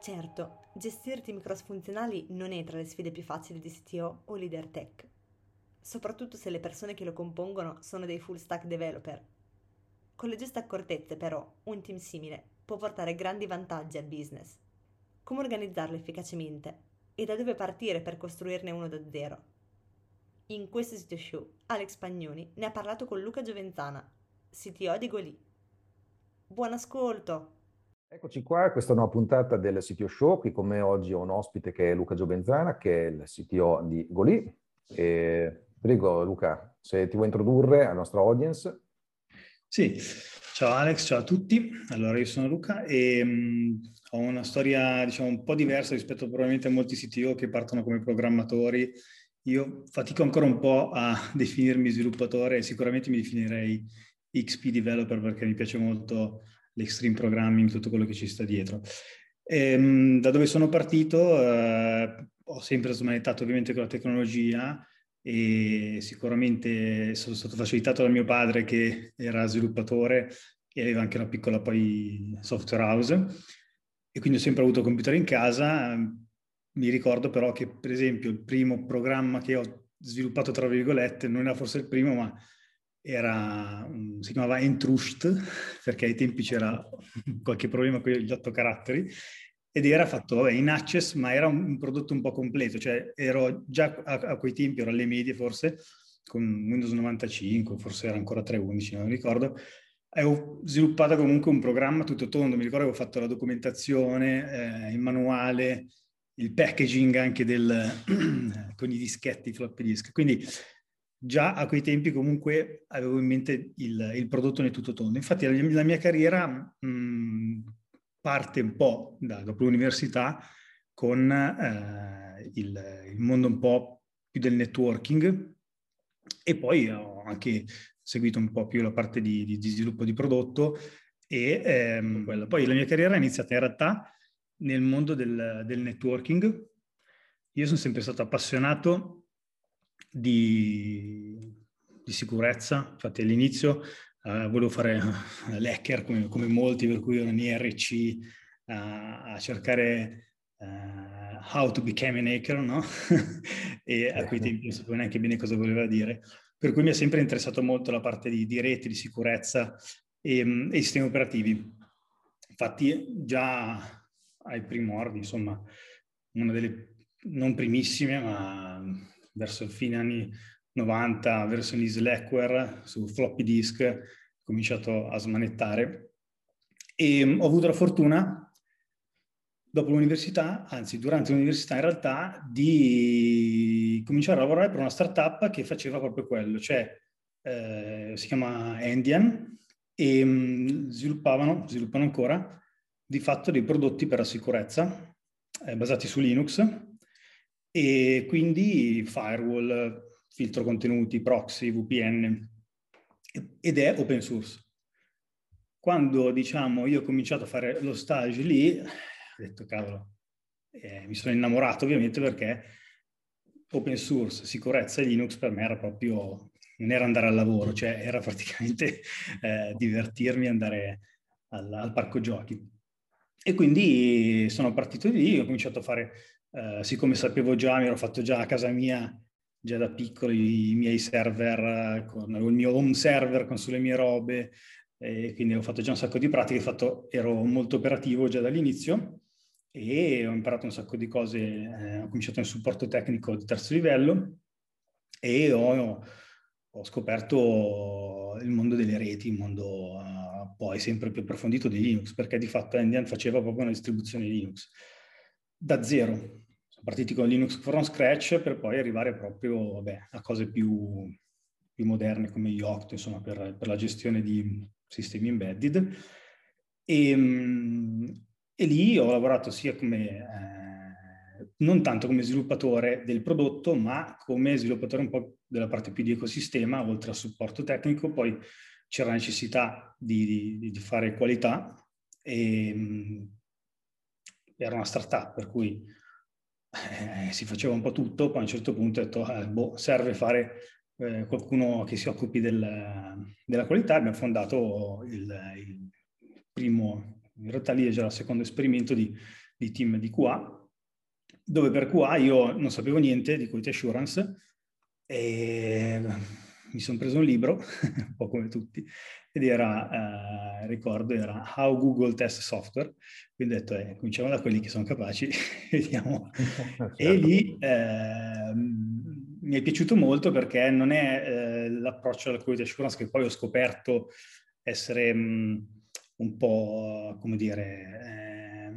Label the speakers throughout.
Speaker 1: Certo, gestire team cross-funzionali non è tra le sfide più facili di CTO o leader tech, soprattutto se le persone che lo compongono sono dei full stack developer. Con le giuste accortezze, però, un team simile può portare grandi vantaggi al business. Come organizzarlo efficacemente e da dove partire per costruirne uno da zero? In questo sito show Alex Pagnoni ne ha parlato con Luca Giovenzana, CTO di Goli. Buon ascolto!
Speaker 2: Eccoci qua, questa è una puntata del CTO Show. Qui con me oggi ho un ospite che è Luca Giovenzana, che è il CTO di Goli. E prego Luca, se ti vuoi introdurre alla nostra audience.
Speaker 3: Sì, ciao Alex, ciao a tutti. Allora, io sono Luca e um, ho una storia, diciamo, un po' diversa rispetto probabilmente a molti CTO che partono come programmatori io fatico ancora un po' a definirmi sviluppatore sicuramente mi definirei XP developer perché mi piace molto l'extreme programming, tutto quello che ci sta dietro. E, ehm, da dove sono partito eh, ho sempre smanettato ovviamente con la tecnologia e sicuramente sono stato facilitato da mio padre che era sviluppatore e aveva anche una piccola poi software house e quindi ho sempre avuto computer in casa, mi ricordo però che, per esempio, il primo programma che ho sviluppato, tra virgolette, non era forse il primo, ma era, si chiamava Entrust, perché ai tempi c'era qualche problema con gli otto caratteri, ed era fatto vabbè, in Access, ma era un, prodotto un po' completo, cioè ero già a, a, quei tempi, ero alle medie forse, con Windows 95, forse era ancora 3.11, non ricordo, avevo sviluppato comunque un programma tutto tondo, mi ricordo che avevo fatto la documentazione, eh, il manuale, il packaging anche del, con i dischetti floppy disk. Quindi già a quei tempi comunque avevo in mente il, il prodotto nel tutto tondo. Infatti la, la mia carriera mh, parte un po' da, dopo l'università con eh, il, il, mondo un po' più del networking e poi ho anche seguito un po' più la parte di, di, di sviluppo di prodotto e ehm, poi la mia carriera è iniziata in realtà nel mondo del, del networking. Io sono sempre stato appassionato di, di sicurezza, infatti all'inizio uh, volevo fare l'hacker come, come, molti, per cui ero in IRC uh, a cercare uh, how to become an hacker, no? e a quei tempi non sapevo neanche bene cosa voleva dire. Per cui mi è sempre interessato molto la parte di, di reti, di sicurezza e, e sistemi operativi. Infatti già ai primordi, insomma, una delle non primissime, ma verso il fine anni 90, versioni Slackware su floppy disk, ho cominciato a smanettare. E mm, ho avuto la fortuna dopo l'università, anzi durante l'università in realtà, di cominciare a lavorare per una startup che faceva proprio quello, cioè eh, si chiama Endian e mm, sviluppavano, sviluppano ancora di fatto dei prodotti per la sicurezza eh, basati su Linux e quindi firewall, filtro contenuti, proxy, VPN ed è open source. Quando diciamo io ho cominciato a fare lo stage lì, ho detto cavolo, eh, mi sono innamorato ovviamente perché open source, sicurezza e Linux per me era proprio, non era andare al lavoro, cioè era praticamente eh, divertirmi andare al, al parco giochi. E quindi sono partito di lì, ho cominciato a fare, eh, siccome sapevo già, mi ero fatto già a casa mia, già da piccolo, i, miei server, con il mio home server con sulle mie robe, e quindi ho fatto già un sacco di pratiche, fatto, ero molto operativo già dall'inizio e ho imparato un sacco di cose, eh, ho cominciato nel supporto tecnico di terzo livello e ho, ho scoperto il mondo delle reti, il mondo uh, poi sempre più approfondito di Linux, perché di fatto Endian faceva proprio una distribuzione Linux da zero. Siamo partiti con Linux from scratch per poi arrivare proprio vabbè, a cose più, più moderne come Yocto, insomma, per, per la gestione di sistemi embedded. E, ehm, e lì ho lavorato sia come, eh, non tanto come sviluppatore del prodotto, ma come sviluppatore un po' della parte più di ecosistema, oltre al supporto tecnico. Poi c'era necessità di, di, di fare qualità e ehm, era una startup per cui eh, si faceva un po' tutto, poi a un certo punto ho detto, eh, boh, serve fare eh, qualcuno che si occupi del, della qualità, abbiamo fondato il, il, primo, in realtà lì è già il secondo esperimento di, di team di QA, dove per QA io non sapevo niente di quality assurance e mi sono preso un libro, un po' come tutti, ed era, eh, ricordo, era How Google Test Software, quindi ho detto, eh, cominciamo da quelli che sono capaci, vediamo. certo. E lì eh, mi è piaciuto molto perché non è eh, l'approccio alla quality assurance che poi ho scoperto essere mh, mm, un po', come dire, eh,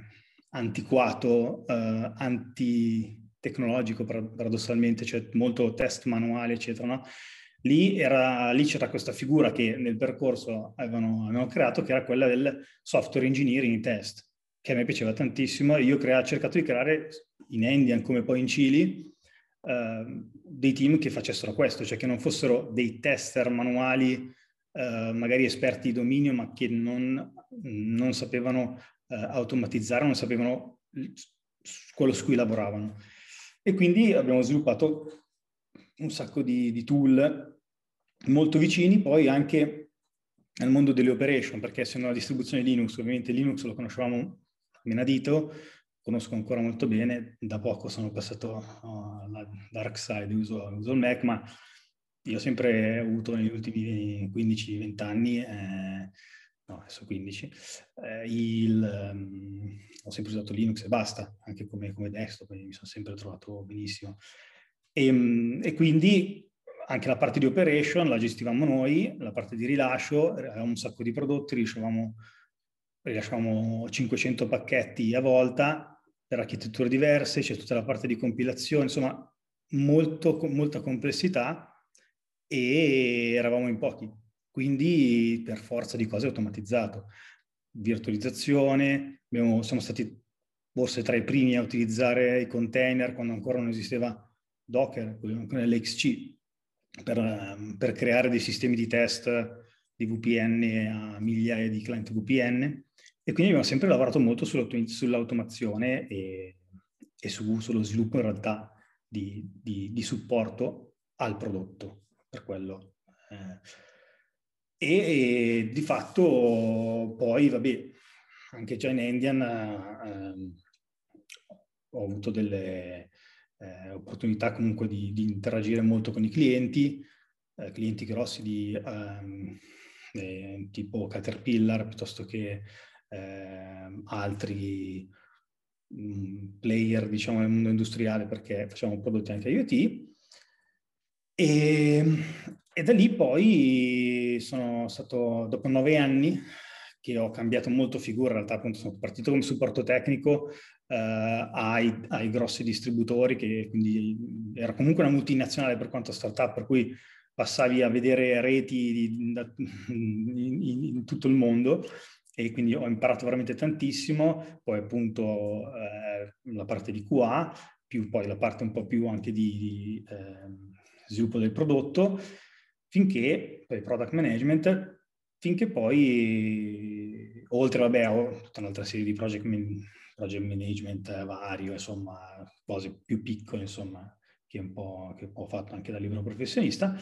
Speaker 3: antiquato, eh, anti-tecnologico paradossalmente, cioè molto test manuale, eccetera, no? Lì, era, lì, c'era questa figura che nel percorso avevano, avevano, creato, che era quella del software engineering test, che a me piaceva tantissimo. Io ho cercato di creare in Indian come poi in Cili eh, dei team che facessero questo, cioè che non fossero dei tester manuali, eh, magari esperti di dominio, ma che non, non sapevano eh, automatizzare, non sapevano quello su cui lavoravano. E quindi abbiamo sviluppato un sacco di, di tool molto vicini poi anche nel mondo delle operation, perché essendo una distribuzione Linux, ovviamente Linux lo conoscevamo menadito, conosco ancora molto bene, da poco sono passato alla dark side, uso, uso il Mac, ma io ho sempre avuto negli ultimi 15-20 anni, eh, no adesso 15, eh, il, um, ho sempre usato Linux e basta, anche come, come desktop, mi sono sempre trovato benissimo. E, ehm, e, quindi anche la parte di operation la gestivamo noi, la parte di rilascio, avevamo un sacco di prodotti, rilasciavamo, rilasciavamo 500 pacchetti a volta per architetture diverse, c'è tutta la parte di compilazione, insomma molto, molta complessità e eravamo in pochi, quindi per forza di cose automatizzato. Virtualizzazione, abbiamo, siamo stati forse tra i primi a utilizzare i container quando ancora non esisteva Docker, l'XC, per, ehm, per creare dei sistemi di test di VPN a migliaia di client VPN e quindi abbiamo sempre lavorato molto sull'automazione e, e su, sullo sviluppo in realtà di, di, di, supporto al prodotto per quello. Eh, e, e, di fatto poi, vabbè, anche già in Indian eh, ho avuto delle, eh, opportunità comunque di, di, interagire molto con i clienti, eh, clienti grossi di um, eh, tipo Caterpillar piuttosto che ehm, altri mm, player diciamo nel mondo industriale perché facciamo prodotti anche IoT. E, e da lì poi sono stato, dopo nove anni, che ho cambiato molto figura, in realtà appunto sono partito come supporto tecnico eh, ai, ai, grossi distributori, che quindi era comunque una multinazionale per quanto startup, per cui passavi a vedere reti di, in, in, tutto il mondo e quindi ho imparato veramente tantissimo, poi appunto eh, la parte di QA, più poi la parte un po' più anche di, di eh, sviluppo del prodotto, finché poi product management, finché poi, oltre, vabbè, ho tutta un'altra serie di project, project management vario, insomma, cose più piccole, insomma, che un po', che ho fatto anche da libero professionista.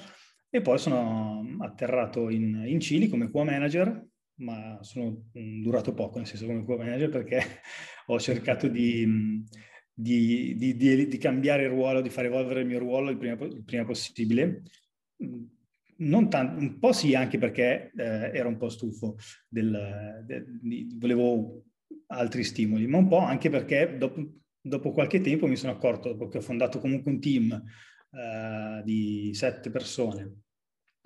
Speaker 3: E poi sono atterrato in, in Cili come QA manager, ma sono durato poco, nel senso come QA manager, perché ho cercato di, di, di, di, cambiare il ruolo, di far evolvere il mio ruolo il prima, il prima possibile non tanto, un po' sì, anche perché eh, ero un po' stufo, del, de, volevo altri stimoli, ma un po' anche perché dopo, dopo, qualche tempo mi sono accorto, dopo che ho fondato comunque un team eh, di sette persone,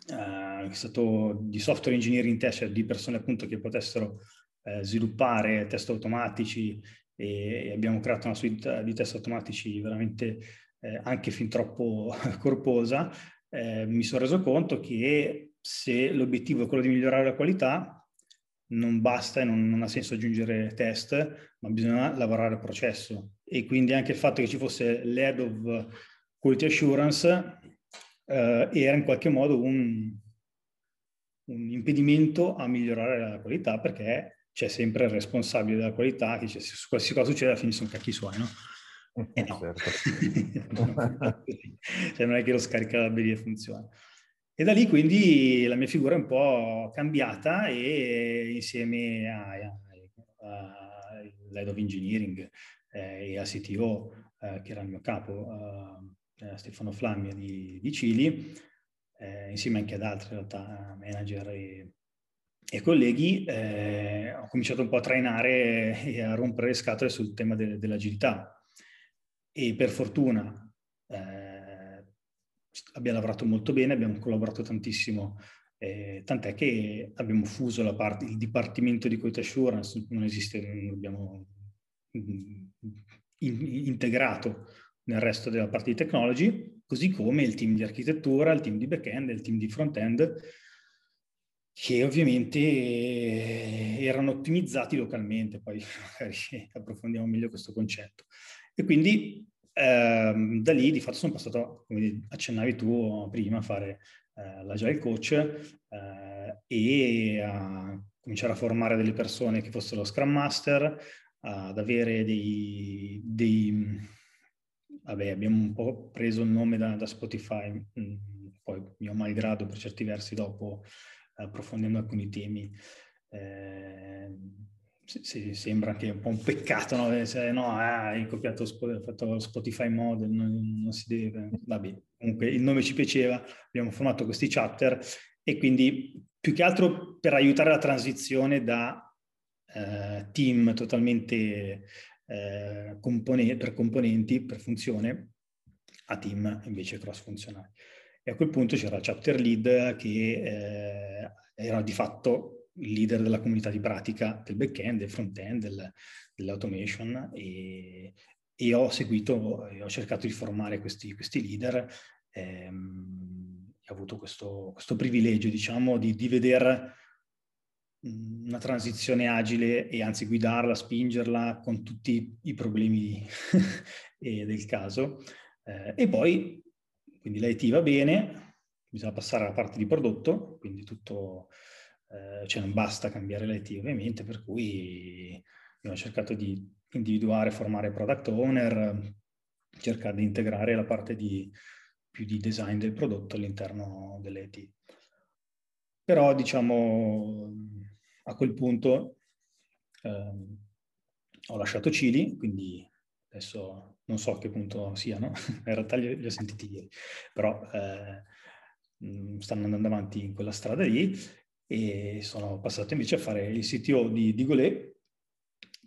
Speaker 3: eh, è stato di software engineering test, cioè di persone appunto che potessero eh, sviluppare test automatici e, e, abbiamo creato una suite di test automatici veramente eh, anche fin troppo corposa, eh, mi sono reso conto che se l'obiettivo è quello di migliorare la qualità, non basta e non, non, ha senso aggiungere test, ma bisogna lavorare al processo. E quindi anche il fatto che ci fosse l'head of quality assurance eh, era in qualche modo un, un, impedimento a migliorare la qualità perché c'è sempre il responsabile della qualità che dice se qualsiasi cosa succede alla fine sono cacchi suoi, no? Eh no. Certo. cioè non è che lo scarica la e funziona. E da lì quindi la mia figura è un po' cambiata e insieme all'head of engineering eh, e al CTO, eh, che era il mio capo, eh, Stefano Flammia di, di Cili, eh, insieme anche ad altri in realtà manager e, e colleghi, eh, ho cominciato un po' a trainare e a rompere le scatole sul tema de- dell'agilità. E per fortuna eh, abbiamo lavorato molto bene, abbiamo collaborato tantissimo, eh, tant'è che abbiamo fuso la parte, il dipartimento di quality assurance, non esiste, non abbiamo in, integrato nel resto della parte di technology, così come il team di architettura, il team di back-end il team di front-end, che ovviamente erano ottimizzati localmente, poi magari approfondiamo meglio questo concetto. E quindi eh, da lì di fatto sono passato, come accennavi tu prima, a fare eh, l'agile coach eh, e a cominciare a formare delle persone che fossero Scrum Master, ad avere dei, dei vabbè, abbiamo un po' preso il nome da, da Spotify, mm, poi mio malgrado per certi versi dopo, approfondendo alcuni temi. Eh, sì, sembra anche un po' un peccato, no? Se, no, ah, hai copiato, fatto Spotify Model, non, non si deve. Vabbè, comunque il nome ci piaceva, abbiamo formato questi chapter e quindi più che altro per aiutare la transizione da eh, team totalmente eh, compone- per componenti, per funzione, a team invece cross funzionali. E a quel punto c'era il chapter lead che eh, era di fatto il leader della comunità di pratica del back-end, del front-end, del, dell'automation e, e, ho seguito, ho cercato di formare questi, questi leader ehm, ho avuto questo, questo, privilegio, diciamo, di, di vedere una transizione agile e anzi guidarla, spingerla con tutti i problemi del caso. Eh, e poi, quindi l'IT va bene, bisogna passare alla parte di prodotto, quindi tutto eh, cioè non basta cambiare l'IT ovviamente, per cui abbiamo cercato di individuare, formare product owner, cercare di integrare la parte di, più di design del prodotto all'interno dell'IT. Però diciamo a quel punto ehm, ho lasciato Cili, quindi adesso non so a che punto siano, in realtà li, li ho sentiti ieri, però eh, stanno andando avanti in quella strada lì e sono passato invece a fare il CTO di, di Golé,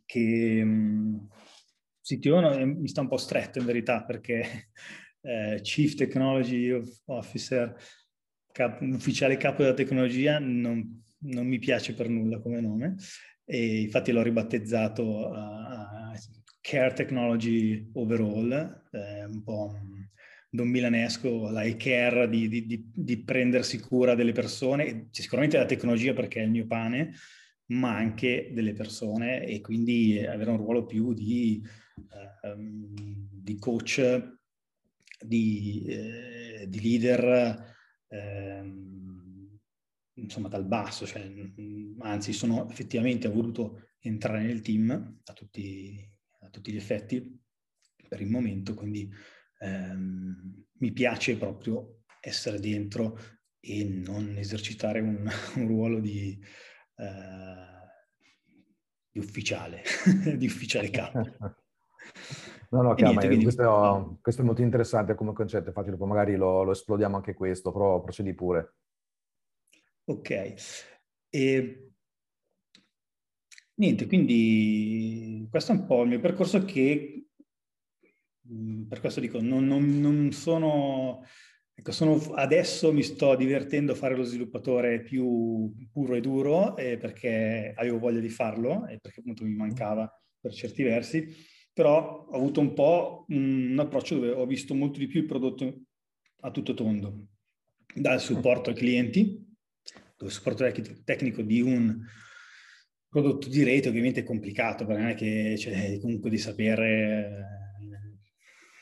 Speaker 3: che um, CTO no, mi sta un po' stretto in verità perché eh, Chief Technology Officer, cap, ufficiale capo della tecnologia, non, non, mi piace per nulla come nome. E infatti l'ho ribattezzato a, a Care Technology Overall, eh, un po' don milanesco, la e-care di, di, di, di, prendersi cura delle persone, sicuramente la tecnologia perché è il mio pane, ma anche delle persone e quindi avere un ruolo più di, di coach, di, eh, leader, eh, insomma dal basso, cioè, anzi sono effettivamente ho voluto entrare nel team a tutti, a tutti gli effetti per il momento, quindi ehm, mi piace proprio essere dentro e non esercitare un, un ruolo di, eh, di, ufficiale, di ufficiale capo.
Speaker 2: No, no, chiama, niente, questo, questo, è molto interessante come concetto, infatti dopo magari lo, lo esplodiamo anche questo, però procedi pure.
Speaker 3: Ok. E... Niente, quindi questo è un po' il mio percorso che per questo dico, non, non, non sono, ecco, sono, adesso mi sto divertendo a fare lo sviluppatore più puro e duro eh, perché avevo voglia di farlo e perché appunto mi mancava per certi versi, però ho avuto un po' un, approccio dove ho visto molto di più il prodotto a tutto tondo. dal supporto ai clienti, dove il supporto tecnico di un prodotto di rete ovviamente è complicato, perché non è che c'è comunque di sapere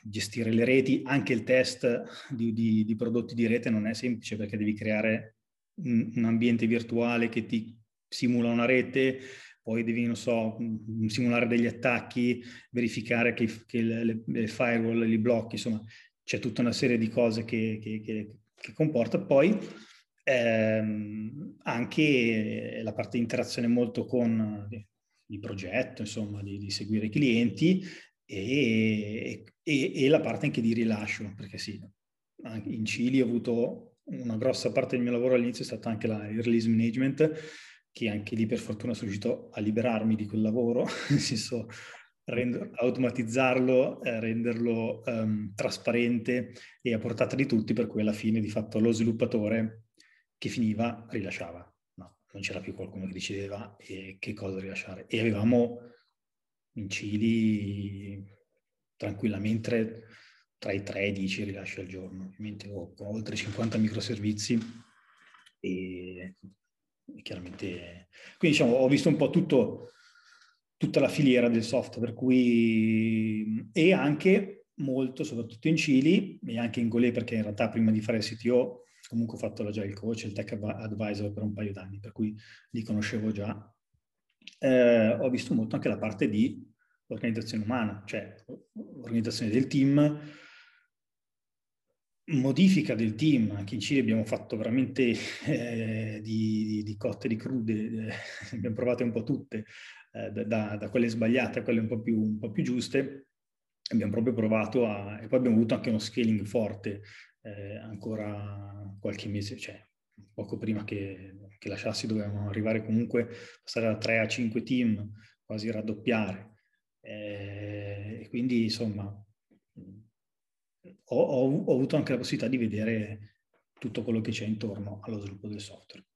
Speaker 3: gestire le reti, anche il test di, di, di, prodotti di rete non è semplice perché devi creare un, un, ambiente virtuale che ti simula una rete, poi devi, non so, simulare degli attacchi, verificare che, che le, le, firewall li blocchi, insomma, c'è tutta una serie di cose che, che, che comporta. Poi ehm, anche la parte di interazione molto con il progetto, insomma, di, di seguire i clienti e, e, e, la parte anche di rilascio, perché sì, in Cili ho avuto una grossa parte del mio lavoro all'inizio è stata anche la release management, che anche lì per fortuna sono riuscito a liberarmi di quel lavoro, nel senso render, automatizzarlo, eh, renderlo um, trasparente e a portata di tutti, per cui alla fine di fatto lo sviluppatore che finiva rilasciava. No, non c'era più qualcuno che decideva eh, che cosa rilasciare. E avevamo in Cili tranquillamente tra i 3 e i 10 rilasci al giorno, ovviamente ho, ho oltre 50 microservizi e, e chiaramente... Quindi diciamo, ho visto un po' tutto, tutta la filiera del software, per cui... e anche molto, soprattutto in Cili e anche in Golé, perché in realtà prima di fare il CTO comunque ho fatto già il coach, il tech advisor per un paio d'anni, per cui li conoscevo già. Eh, ho visto molto anche la parte di organizzazione umana, cioè organizzazione del team, modifica del team. Anche in Cile abbiamo fatto veramente eh, di, di, di, cotte di crude, eh, abbiamo provate un po' tutte, eh, da, da, quelle sbagliate a quelle un po' più, un po più giuste. Abbiamo proprio provato a... e poi abbiamo avuto anche uno scaling forte eh, ancora qualche mese, cioè poco prima che, che lasciassi dovevamo arrivare comunque, passare da 3 a 5 team, quasi raddoppiare. Eh, e quindi insomma ho, ho, ho, avuto anche la possibilità di vedere tutto quello che c'è intorno allo sviluppo del software.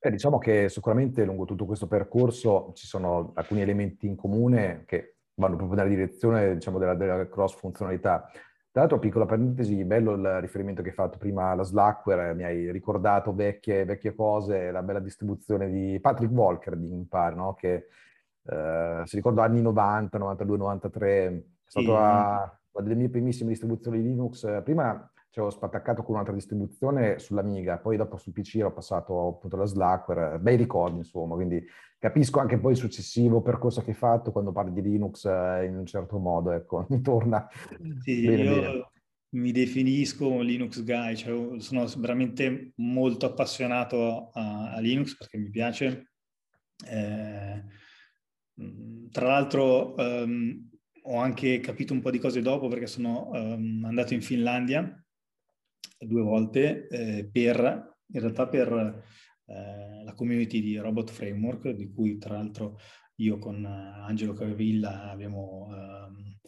Speaker 2: Eh, diciamo che sicuramente lungo tutto questo percorso ci sono alcuni elementi in comune che vanno proprio nella direzione diciamo, della, della cross funzionalità. Tra l'altro, piccola parentesi, bello il riferimento che hai fatto prima alla Slackware, mi hai ricordato vecchie, vecchie cose, la bella distribuzione di Patrick Walker, di Impar, no? che eh, si ricorda anni 90, 92, 93, è stata sì. una, una delle mie primissime distribuzioni di Linux. Prima ci ho spattaccato con un'altra distribuzione sull'Amiga, poi dopo sul PC ero passato appunto alla Slackware, bei ricordi insomma, quindi capisco anche poi il successivo percorso che hai fatto quando parli di Linux eh, in un certo modo, ecco, mi torna.
Speaker 3: Sì, bene, io bene. mi definisco un Linux guy, cioè sono veramente molto appassionato a, a Linux perché mi piace. Eh, tra l'altro um, ho anche capito un po' di cose dopo perché sono um, andato in Finlandia due volte eh, per, in realtà per eh, la community di Robot Framework, di cui tra l'altro io con eh, Angelo Cavilla abbiamo ehm,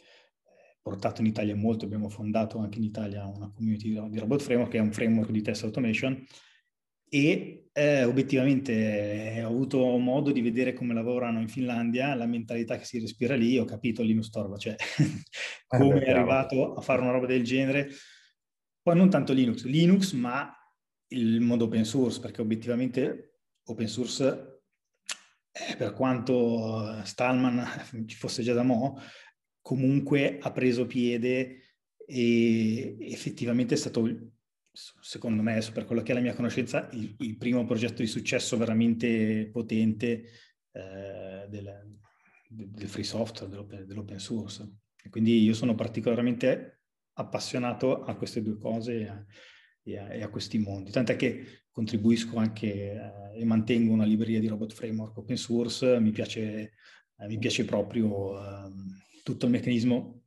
Speaker 3: portato in Italia molto, abbiamo fondato anche in Italia una community di Robot Framework, che è un framework di test automation, e eh, obiettivamente eh, ho avuto modo di vedere come lavorano in Finlandia, la mentalità che si respira lì, ho capito Linux Torva, cioè come è arrivato a fare una roba del genere, poi non tanto Linux, Linux, ma il modo open source, perché obiettivamente open source, eh, per quanto Stallman ci fosse già da mo', comunque ha preso piede e effettivamente è stato, secondo me, per quello che è la mia conoscenza, il, il primo progetto di successo veramente potente eh, del, del, free software, dell'open, dell'open source. E quindi io sono particolarmente appassionato a queste due cose e a, e a, e a questi mondi. Tant'è che contribuisco anche eh, e mantengo una libreria di robot framework open source, mi piace, eh, mi piace proprio eh, tutto il meccanismo.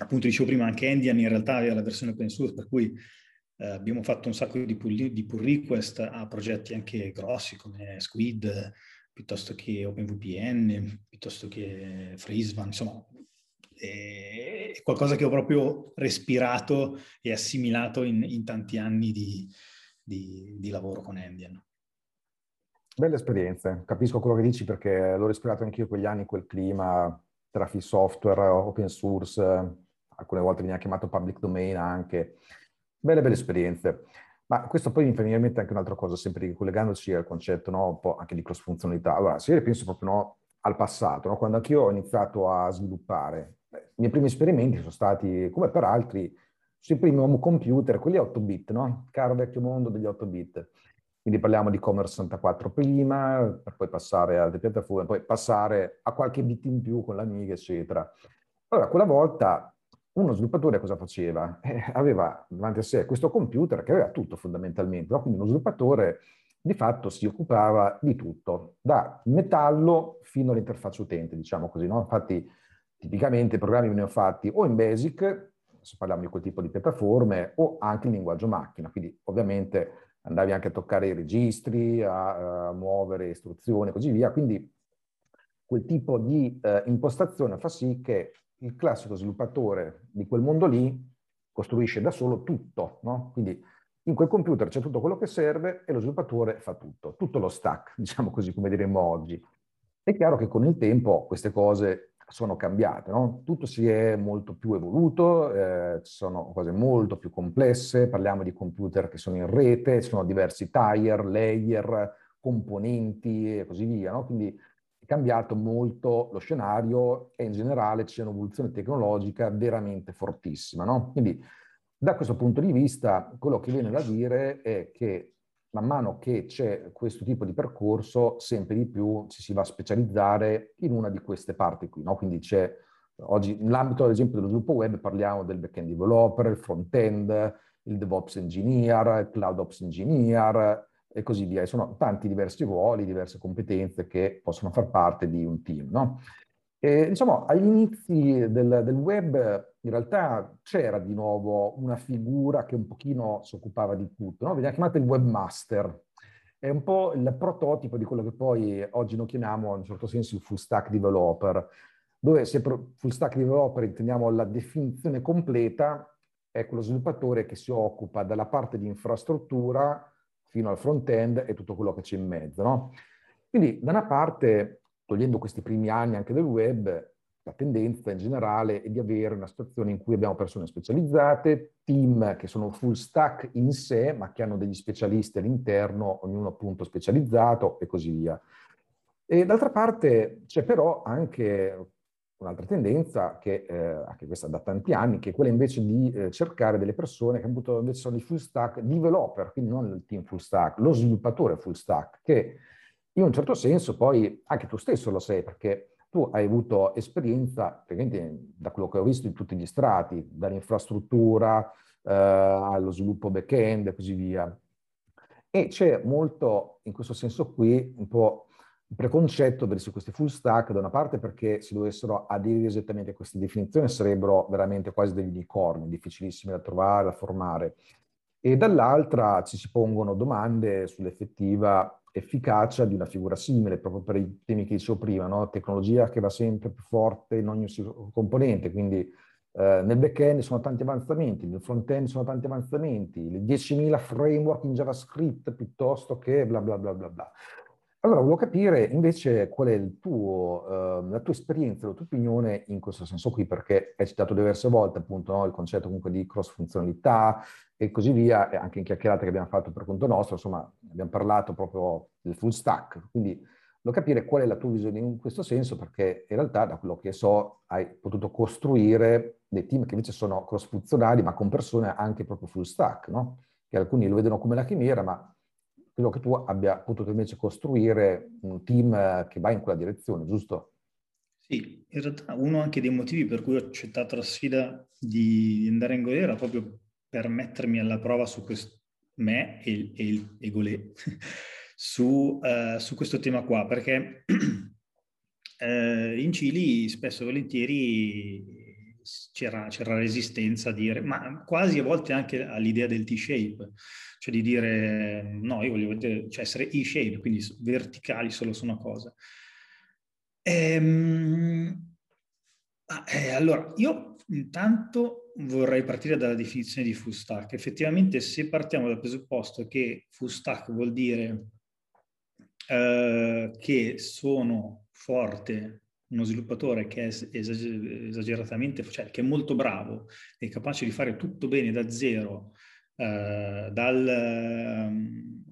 Speaker 3: Appunto, dicevo prima, anche Endian in realtà aveva la versione open source, per cui eh, abbiamo fatto un sacco di pull, di pull request a progetti anche grossi come Squid, piuttosto che OpenVPN, piuttosto che Freesvan, insomma, è qualcosa che ho proprio respirato e assimilato in, in tanti anni di, di, di, lavoro con Endian.
Speaker 2: Belle esperienze, capisco quello che dici perché l'ho respirato anch'io quegli anni, quel clima tra free software, open source, alcune volte viene chiamato public domain anche. Belle, belle esperienze. Ma questo poi mi fa venire in mente anche un'altra cosa, sempre ricollegandoci al concetto no, un po' anche di cross funzionalità. Allora, se io penso proprio no, al passato, no, quando anch'io ho iniziato a sviluppare, i miei primi esperimenti sono stati, come per altri, sui primi home computer, quelli 8 bit, no? Caro vecchio mondo degli 8 bit. Quindi parliamo di Commodore 64 prima, per poi passare alle piattaforme, poi passare a qualche bit in più con l'Amiga, eccetera. Allora, quella volta uno sviluppatore cosa faceva? Eh, aveva davanti a sé questo computer che aveva tutto fondamentalmente, no? quindi uno sviluppatore di fatto si occupava di tutto, da metallo fino all'interfaccia utente, diciamo così. No? Infatti, tipicamente i programmi venivano fatti o in BASIC, se parliamo di quel tipo di piattaforme, o anche in linguaggio macchina, quindi ovviamente andavi anche a toccare i registri, a, a muovere istruzioni e così via, quindi quel tipo di eh, impostazione fa sì che il classico sviluppatore di quel mondo lì costruisce da solo tutto, no? Quindi in quel computer c'è tutto quello che serve e lo sviluppatore fa tutto, tutto lo stack, diciamo così come diremmo oggi. È chiaro che con il tempo queste cose sono cambiate, no? tutto si è molto più evoluto, eh, sono cose molto più complesse, parliamo di computer che sono in rete, ci sono diversi tier, layer, componenti e così via, no? quindi cambiato molto lo scenario e in generale c'è un'evoluzione tecnologica veramente fortissima. No? Quindi da questo punto di vista quello che viene da dire è che man mano che c'è questo tipo di percorso, sempre di più ci si va a specializzare in una di queste parti qui. No? Quindi c'è oggi, nell'ambito ad esempio dello sviluppo web, parliamo del back-end developer, il front-end, il DevOps engineer, il Cloud Ops engineer, e così via. Sono tanti diversi ruoli, diverse competenze che possono far parte di un team. No? E, diciamo, agli inizi del, del, web in realtà c'era di nuovo una figura che un pochino si occupava di tutto, no? veniva chiamata il webmaster. È un po' il prototipo di quello che poi oggi noi chiamiamo in un certo senso il full stack developer, dove se per full stack developer intendiamo la definizione completa, è quello sviluppatore che si occupa della parte di infrastruttura, fino al front-end e tutto quello che c'è in mezzo. No? Quindi da una parte, togliendo questi primi anni anche del web, la tendenza in generale è di avere una situazione in cui abbiamo persone specializzate, team che sono full stack in sé, ma che hanno degli specialisti all'interno, ognuno appunto specializzato e così via. E d'altra parte c'è però anche un'altra tendenza, che eh, anche questa da tanti anni, che è quella invece di eh, cercare delle persone che appunto invece sono i full stack developer, quindi non il team full stack, lo sviluppatore full stack, che in un certo senso poi anche tu stesso lo sei, perché tu hai avuto esperienza, da quello che ho visto in tutti gli strati, dall'infrastruttura eh, allo sviluppo back-end e così via. E c'è molto, in questo senso qui, un po' preconcetto verso questi full stack, da una parte perché se dovessero aderire esattamente a queste definizioni sarebbero veramente quasi degli unicorni, difficilissimi da trovare, da formare, e dall'altra ci si pongono domande sull'effettiva efficacia di una figura simile, proprio per i temi che dicevo prima, no? tecnologia che va sempre più forte in ogni componente, quindi eh, nel back-end sono tanti avanzamenti, nel front-end sono tanti avanzamenti, 10.000 framework in JavaScript piuttosto che bla bla bla bla bla. Allora, volevo capire invece qual è tuo, eh, la tua esperienza, la tua opinione in questo senso qui, perché hai citato diverse volte appunto no, il concetto comunque di cross-funzionalità e così via, e anche in chiacchierate che abbiamo fatto per conto nostro, insomma, abbiamo parlato proprio del full stack. Quindi volevo capire qual è la tua visione in questo senso, perché in realtà da quello che so hai potuto costruire dei team che invece sono cross-funzionali, ma con persone anche proprio full stack, no? Che alcuni lo vedono come la chimera, ma credo che tu abbia potuto invece costruire un team che va in quella direzione, giusto?
Speaker 3: Sì, in realtà uno anche dei motivi per cui ho accettato la sfida di andare in Golè era proprio per mettermi alla prova su questo, me e, e, e Golè, su, uh, su, questo tema qua, perché uh, in Cili spesso e volentieri c'era, c'era resistenza a dire, ma quasi a volte anche all'idea del T-shape, cioè di dire no, io voglio vedere, cioè essere E-shape, quindi verticali solo su una cosa. Ehm, eh, allora, io intanto vorrei partire dalla definizione di full stack. Effettivamente, se partiamo dal presupposto che full stack vuol dire eh, che sono forte uno sviluppatore che è esageratamente, cioè che è molto bravo, è capace di fare tutto bene da zero, eh, dal, ehm,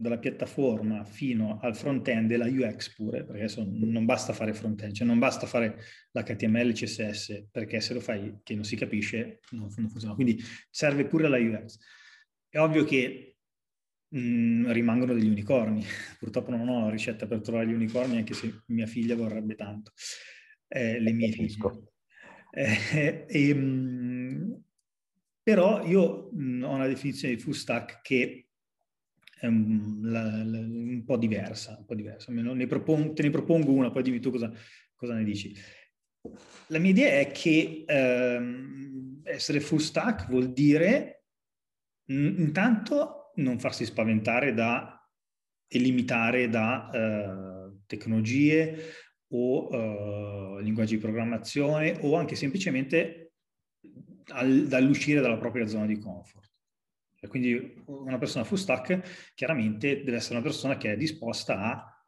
Speaker 3: dalla piattaforma fino al front-end e la UX pure, perché adesso non basta fare front-end, cioè non basta fare l'HTML, CSS, perché se lo fai che non si capisce non, non funziona. Quindi serve pure la UX. È ovvio che mm, rimangono degli unicorni. Purtroppo non ho la ricetta per trovare gli unicorni, anche se mia figlia vorrebbe tanto. Eh, le mie figlie. Eh, e, mh, però io mh, mm, ho una definizione di full stack che è un, la, la, un po' diversa, un po' diversa. Ne propongo, te ne propongo una, poi dimmi tu cosa, cosa ne dici. La mia idea è che ehm, essere full stack vuol dire intanto non farsi spaventare da e limitare da uh, tecnologie o uh, linguaggi di programmazione o anche semplicemente al, dall'uscire dalla propria zona di comfort. E quindi una persona full stack chiaramente deve essere una persona che è disposta a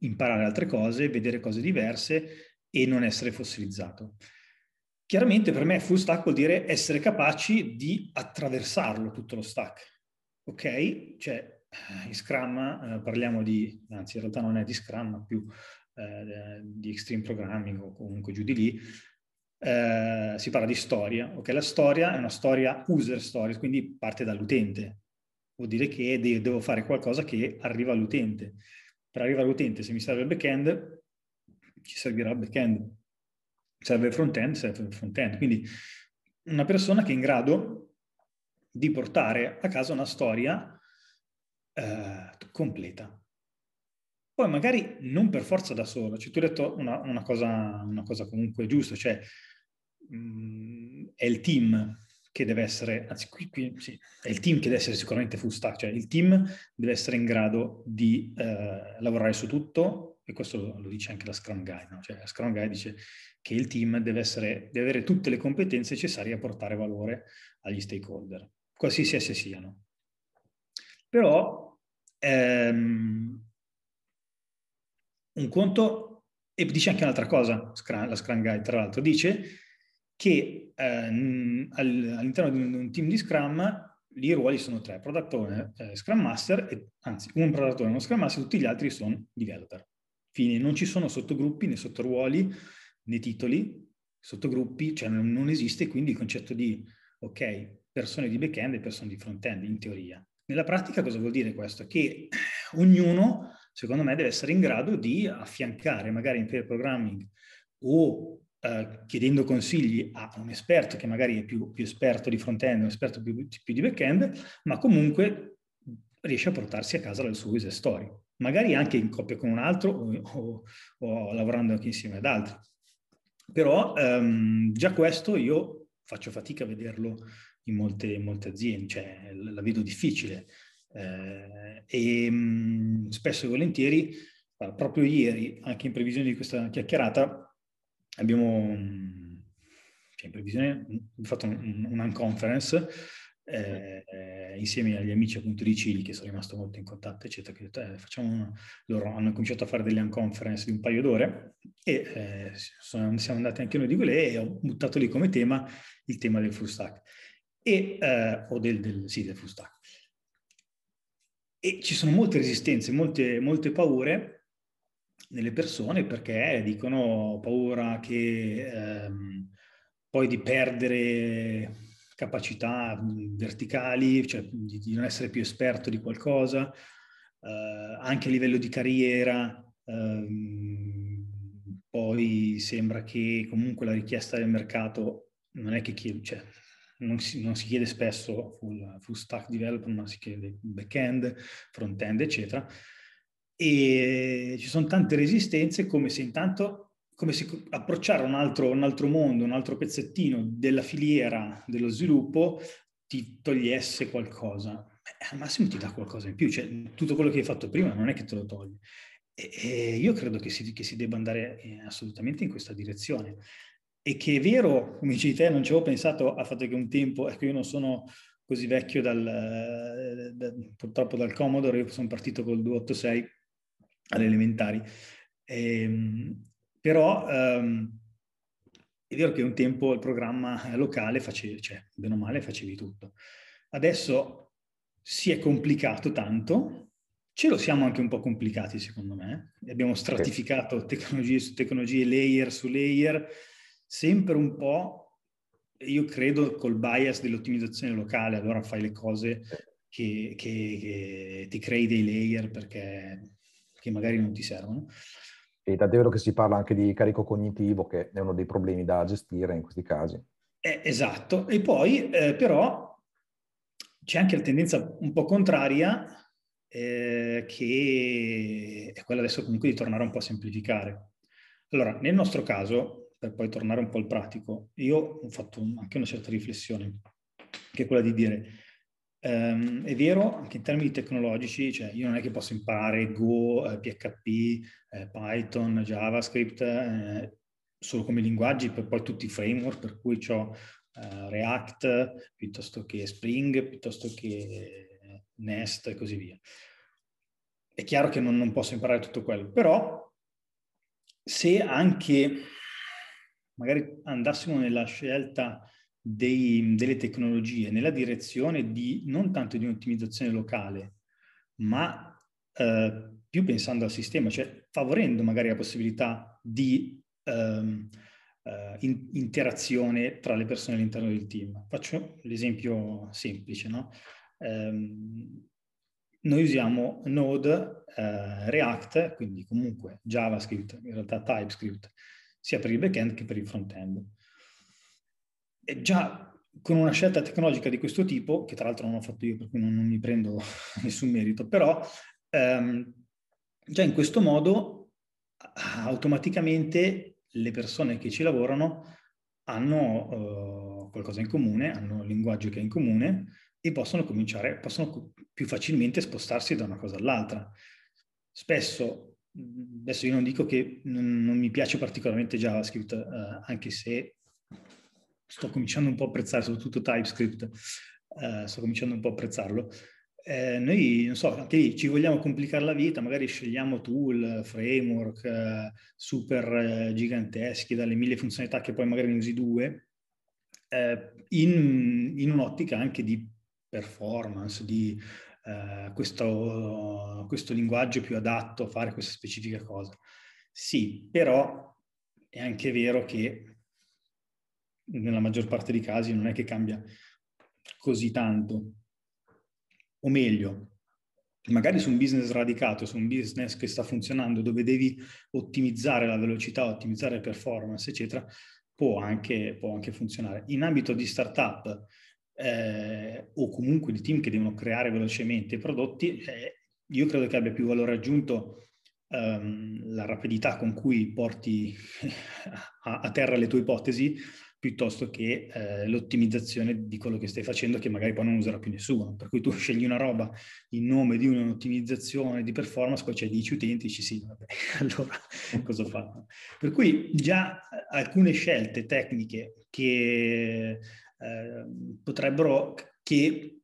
Speaker 3: imparare altre cose, vedere cose diverse e non essere fossilizzato. Chiaramente per me full stack vuol dire essere capaci di attraversarlo tutto lo stack ok, cioè in Scrum eh, parliamo di, anzi in realtà non è di Scrum, ma più eh, di Extreme Programming o comunque giù di lì, eh, si parla di storia. Ok, la storia è una storia user stories, quindi parte dall'utente. Vuol dire che de- devo fare qualcosa che arriva all'utente. Per arrivare all'utente, se mi serve il back-end, ci servirà il back-end. Serve il front-end, serve il front-end. Quindi una persona che è in grado di portare a casa una storia eh, completa. Poi magari non per forza da solo, cioè tu hai detto una, una, cosa, una cosa, comunque giusta, cioè mh, mm, è il team che deve essere, anzi qui, qui sì, è il team che deve essere sicuramente full stack, cioè il team deve essere in grado di eh, lavorare su tutto e questo lo, dice anche la Scrum Guide, no? cioè la Scrum Guide dice che il team deve, essere, deve avere tutte le competenze necessarie a portare valore agli stakeholder qualsiasi esse siano. Però ehm, un conto, e dice anche un'altra cosa, la Scrum Guide tra l'altro, dice che ehm, all'interno di un team di Scrum i ruoli sono tre, product owner, eh, Scrum Master, e, anzi un product owner e uno Scrum Master, tutti gli altri sono developer. Fine, non ci sono sottogruppi né sottoruoli né titoli, sottogruppi, cioè non, non esiste quindi il concetto di, ok, persone di back-end e persone di front-end, in teoria. Nella pratica cosa vuol dire questo? Che ognuno, secondo me, deve essere in grado di affiancare, magari in pair programming o eh, chiedendo consigli a un esperto che magari è più, più esperto di front-end, un esperto più, più di back-end, ma comunque riesce a portarsi a casa la sua user story, magari anche in coppia con un altro o, o, o lavorando anche insieme ad altri. Però ehm, già questo io faccio fatica a vederlo in molte, molte aziende, cioè la vedo difficile. Eh, e mh, spesso e volentieri, proprio ieri, anche in previsione di questa chiacchierata, abbiamo, cioè in previsione, fatto un, un unconference eh, insieme agli amici appunto di Cili che sono rimasto molto in contatto, eccetera, che eh, facciamo una, loro hanno cominciato a fare delle unconference di un paio d'ore e eh, sono, siamo andati anche noi di quelle e ho buttato lì come tema il tema del full stack e, eh, o del, del, sì, del full stack. E ci sono molte resistenze, molte, molte paure nelle persone perché dicono paura che ehm, poi di perdere capacità verticali, cioè di, di non essere più esperto di qualcosa, eh, anche a livello di carriera. Ehm, poi sembra che comunque la richiesta del mercato non è che chiede, cioè, non si, non si chiede spesso full, full, stack development, ma si chiede back-end, front-end, eccetera. E ci sono tante resistenze come se intanto, come se approcciare un altro, un altro mondo, un altro pezzettino della filiera dello sviluppo ti togliesse qualcosa. Eh, al massimo ti dà qualcosa in più, cioè tutto quello che hai fatto prima non è che te lo toglie. E, e io credo che si, che si debba andare eh, assolutamente in questa direzione e che è vero, come dici te, non ci avevo pensato al fatto che un tempo, ecco io non sono così vecchio dal, da, purtroppo dal Commodore, io sono partito col 286 alle elementari, e, ehm, però um, è vero che un tempo il programma locale facevi, cioè bene o male facevi tutto. adesso si è complicato tanto, ce lo siamo anche un po' complicati secondo me, abbiamo stratificato tecnologie su tecnologie, layer su layer, sempre un po', io credo, col bias dell'ottimizzazione locale, allora fai le cose che, che, che ti crei dei layer perché che magari non ti servono.
Speaker 2: E tant'è vero che si parla anche di carico cognitivo, che è uno dei problemi da gestire in questi casi.
Speaker 3: Eh, esatto, e poi eh, però c'è anche la tendenza un po' contraria, eh, che è quella adesso comunque di tornare un po' a semplificare. Allora, nel nostro caso, per poi tornare un po' al pratico, io ho fatto anche una certa riflessione, che è quella di dire, Um, è vero, anche in termini tecnologici, cioè io non è che posso imparare Go, eh, PHP, eh, Python, JavaScript eh, solo come linguaggi, per poi tutti i framework, per cui ho eh, React piuttosto che Spring, piuttosto che Nest e così via. È chiaro che non, non posso imparare tutto quello, però se anche magari andassimo nella scelta dei, delle tecnologie nella direzione di non tanto di un'ottimizzazione locale, ma eh, più pensando al sistema, cioè favorendo magari la possibilità di ehm, eh, in, interazione tra le persone all'interno del team. Faccio l'esempio semplice, no? ehm, noi usiamo Node, eh, React, quindi comunque JavaScript, in realtà TypeScript, sia per il backend che per il frontend già con una scelta tecnologica di questo tipo, che tra l'altro non ho fatto io, per cui non, non mi prendo nessun merito, però ehm, già in questo modo automaticamente le persone che ci lavorano hanno uh, qualcosa in comune, hanno un linguaggio che è in comune e possono cominciare, possono più facilmente spostarsi da una cosa all'altra. Spesso, adesso io non dico che non, non mi piace particolarmente JavaScript, uh, anche se sto cominciando un po' a apprezzare, soprattutto TypeScript, eh, sto cominciando un po' a apprezzarlo. Eh, noi, non so, anche lì ci vogliamo complicare la vita, magari scegliamo tool, framework eh, super eh, giganteschi, dalle mille funzionalità che poi magari ne usi due, eh, in, in, un'ottica anche di performance, di eh, questo, questo linguaggio più adatto a fare questa specifica cosa. Sì, però è anche vero che nella maggior parte dei casi non è che cambia così tanto. O meglio, magari su un business radicato, su un business che sta funzionando, dove devi ottimizzare la velocità, ottimizzare le performance, eccetera, può anche, può anche funzionare. In ambito di startup eh, o comunque di team che devono creare velocemente i prodotti, eh, io credo che abbia più valore aggiunto ehm, la rapidità con cui porti a, a terra le tue ipotesi piuttosto che eh, l'ottimizzazione di quello che stai facendo che magari poi non userà più nessuno. Per cui tu scegli una roba in nome di un'ottimizzazione di performance, poi c'è 10 utenti e dici sì, vabbè, allora cosa fa? Per cui già alcune scelte tecniche che eh, potrebbero, che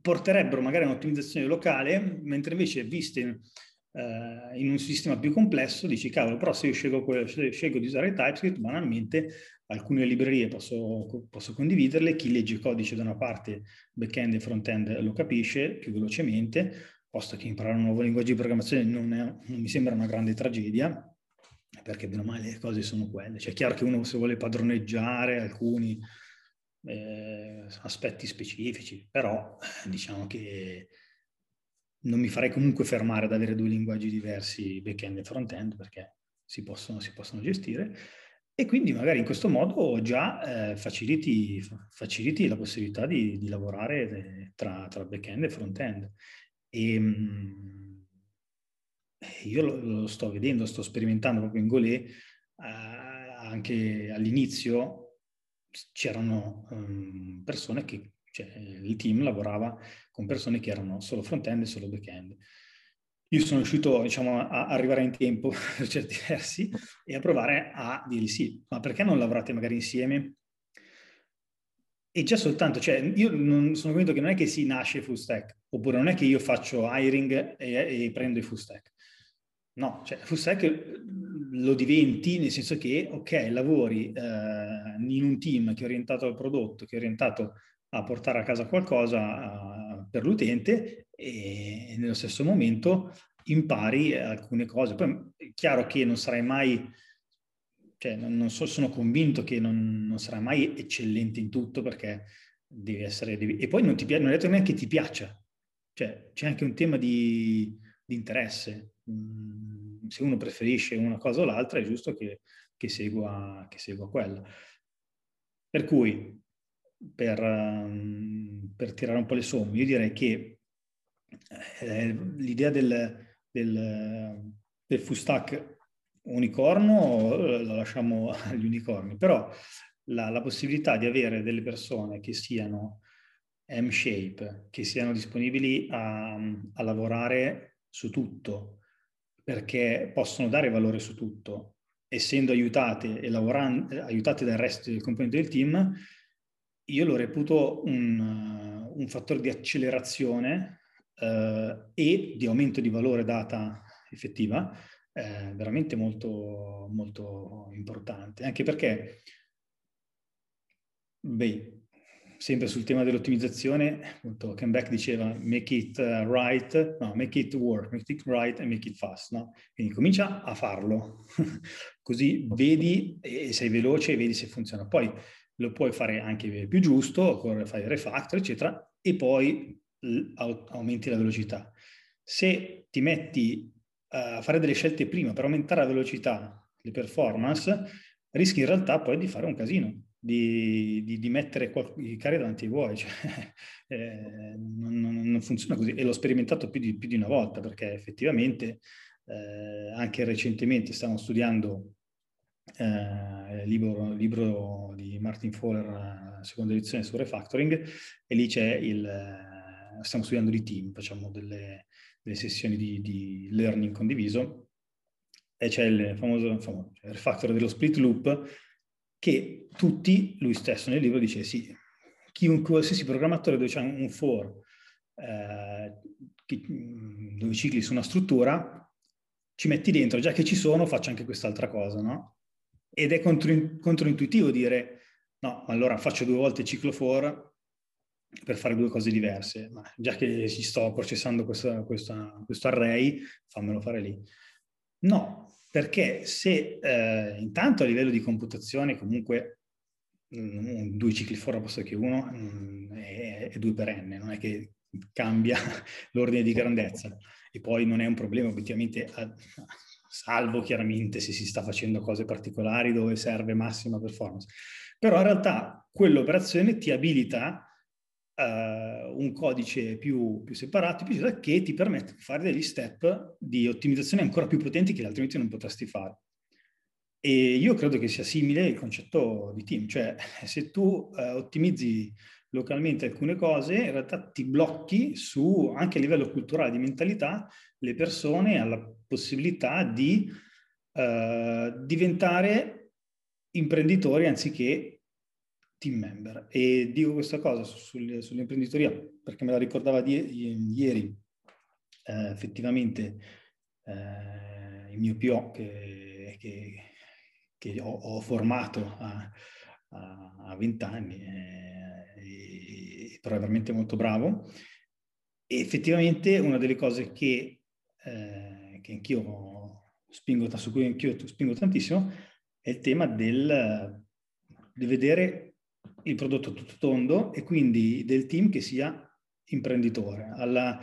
Speaker 3: porterebbero magari a un'ottimizzazione locale, mentre invece viste Uh, in un sistema più complesso dici cavolo però se io scelgo, scelgo di usare TypeScript banalmente alcune librerie posso, posso, condividerle, chi legge codice da una parte, back-end e front-end, lo capisce più velocemente, posto che imparare un nuovo linguaggio di programmazione non, è, non mi sembra una grande tragedia, perché bene o male le cose sono quelle. Cioè è chiaro che uno se vuole padroneggiare alcuni eh, aspetti specifici, però diciamo che non mi farei comunque fermare ad avere due linguaggi diversi, back-end e front-end, perché si possono, si possono gestire. E quindi magari in questo modo già eh, faciliti, faciliti, la possibilità di, di lavorare eh, tra, tra back-end e front-end. E, mh, io lo, lo, sto vedendo, sto sperimentando proprio in Golé, eh, anche all'inizio c'erano um, persone che, cioè il team lavorava con persone che erano solo front-end e solo back-end io sono riuscito diciamo, a arrivare in tempo per certi versi e a provare a dirgli sì, ma perché non lavorate magari insieme? E già soltanto, cioè io non, sono convinto che non è che si nasce full stack, oppure non è che io faccio hiring e, e prendo i full stack. No, cioè full stack lo diventi nel senso che, ok, lavori eh, in un team che è orientato al prodotto, che è orientato a portare a casa qualcosa per l'utente e nello stesso momento impari alcune cose. Poi è chiaro che non sarai mai, cioè non, so, sono convinto che non, non, sarai mai eccellente in tutto perché devi essere, devi, e poi non ti non è detto neanche che ti piaccia, cioè c'è anche un tema di, di interesse. Mm, se uno preferisce una cosa o l'altra è giusto che, che, segua, che segua quella. Per cui, per, um, per tirare un po' le somme, io direi che eh, l'idea del, del, del full stack unicorno la lasciamo agli unicorni, però la, la, possibilità di avere delle persone che siano M-shape, che siano disponibili a, a lavorare su tutto, perché possono dare valore su tutto, essendo aiutate e lavorando, aiutate dal resto dei componenti del team, io lo reputo un, un fattore di accelerazione eh, e di aumento di valore data effettiva eh, veramente molto, molto importante, anche perché, beh, sempre sul tema dell'ottimizzazione, appunto, Ken Beck diceva make it uh, right, no, make it work, make it right and make it fast, no? Quindi comincia a farlo, così vedi e sei veloce e vedi se funziona. Poi lo puoi fare anche più giusto, occorre fare refactor, eccetera, e poi aumenti la velocità. Se ti metti a fare delle scelte prima per aumentare la velocità, le performance, rischi in realtà poi di fare un casino, di, di, di mettere qual- i carri davanti ai buoi. Cioè, eh, non, non, funziona così e l'ho sperimentato più di, più di una volta perché effettivamente eh, anche recentemente stiamo studiando eh, libro, libro di Martin Fowler, seconda edizione su refactoring, e lì c'è il, stiamo studiando di team, facciamo delle, delle sessioni di, di, learning condiviso e c'è il famoso, famoso cioè il refactor dello split loop che tutti, lui stesso nel libro dice sì, chiunque, qualsiasi programmatore dove c'è un for, eh, dove cicli su una struttura, ci metti dentro, già che ci sono, faccio anche quest'altra cosa, no? Ed è contro, controintuitivo dire, no, allora faccio due volte ciclo for, per fare due cose diverse, ma già che ci sto processando questa, questa, questo array, fammelo fare lì. No, perché se eh, intanto a livello di computazione comunque mh, due cicli for posto che uno mh, è, è due per n, non è che cambia l'ordine di grandezza e poi non è un problema obiettivamente, salvo chiaramente se si sta facendo cose particolari dove serve massima performance. Però in realtà quell'operazione ti abilita uh, un codice più, più separato più, che ti permette di fare degli step di ottimizzazione ancora più potenti che altrimenti non potresti fare. E io credo che sia simile il concetto di team, cioè se tu uh, ottimizzi localmente alcune cose, in realtà ti blocchi su, anche a livello culturale di mentalità, le persone alla possibilità di uh, diventare imprenditori anziché team member. E dico questa cosa sul, sull'imprenditoria perché me la ricordava di, ieri eh, effettivamente eh, il mio PO che, che, che ho, ho, formato a, a, 20 anni, eh, però è veramente molto bravo. E effettivamente una delle cose che, eh, che anch'io spingo, su cui anch'io spingo tantissimo è il tema del, di vedere il prodotto tutto tondo e quindi del team che sia imprenditore. Alla,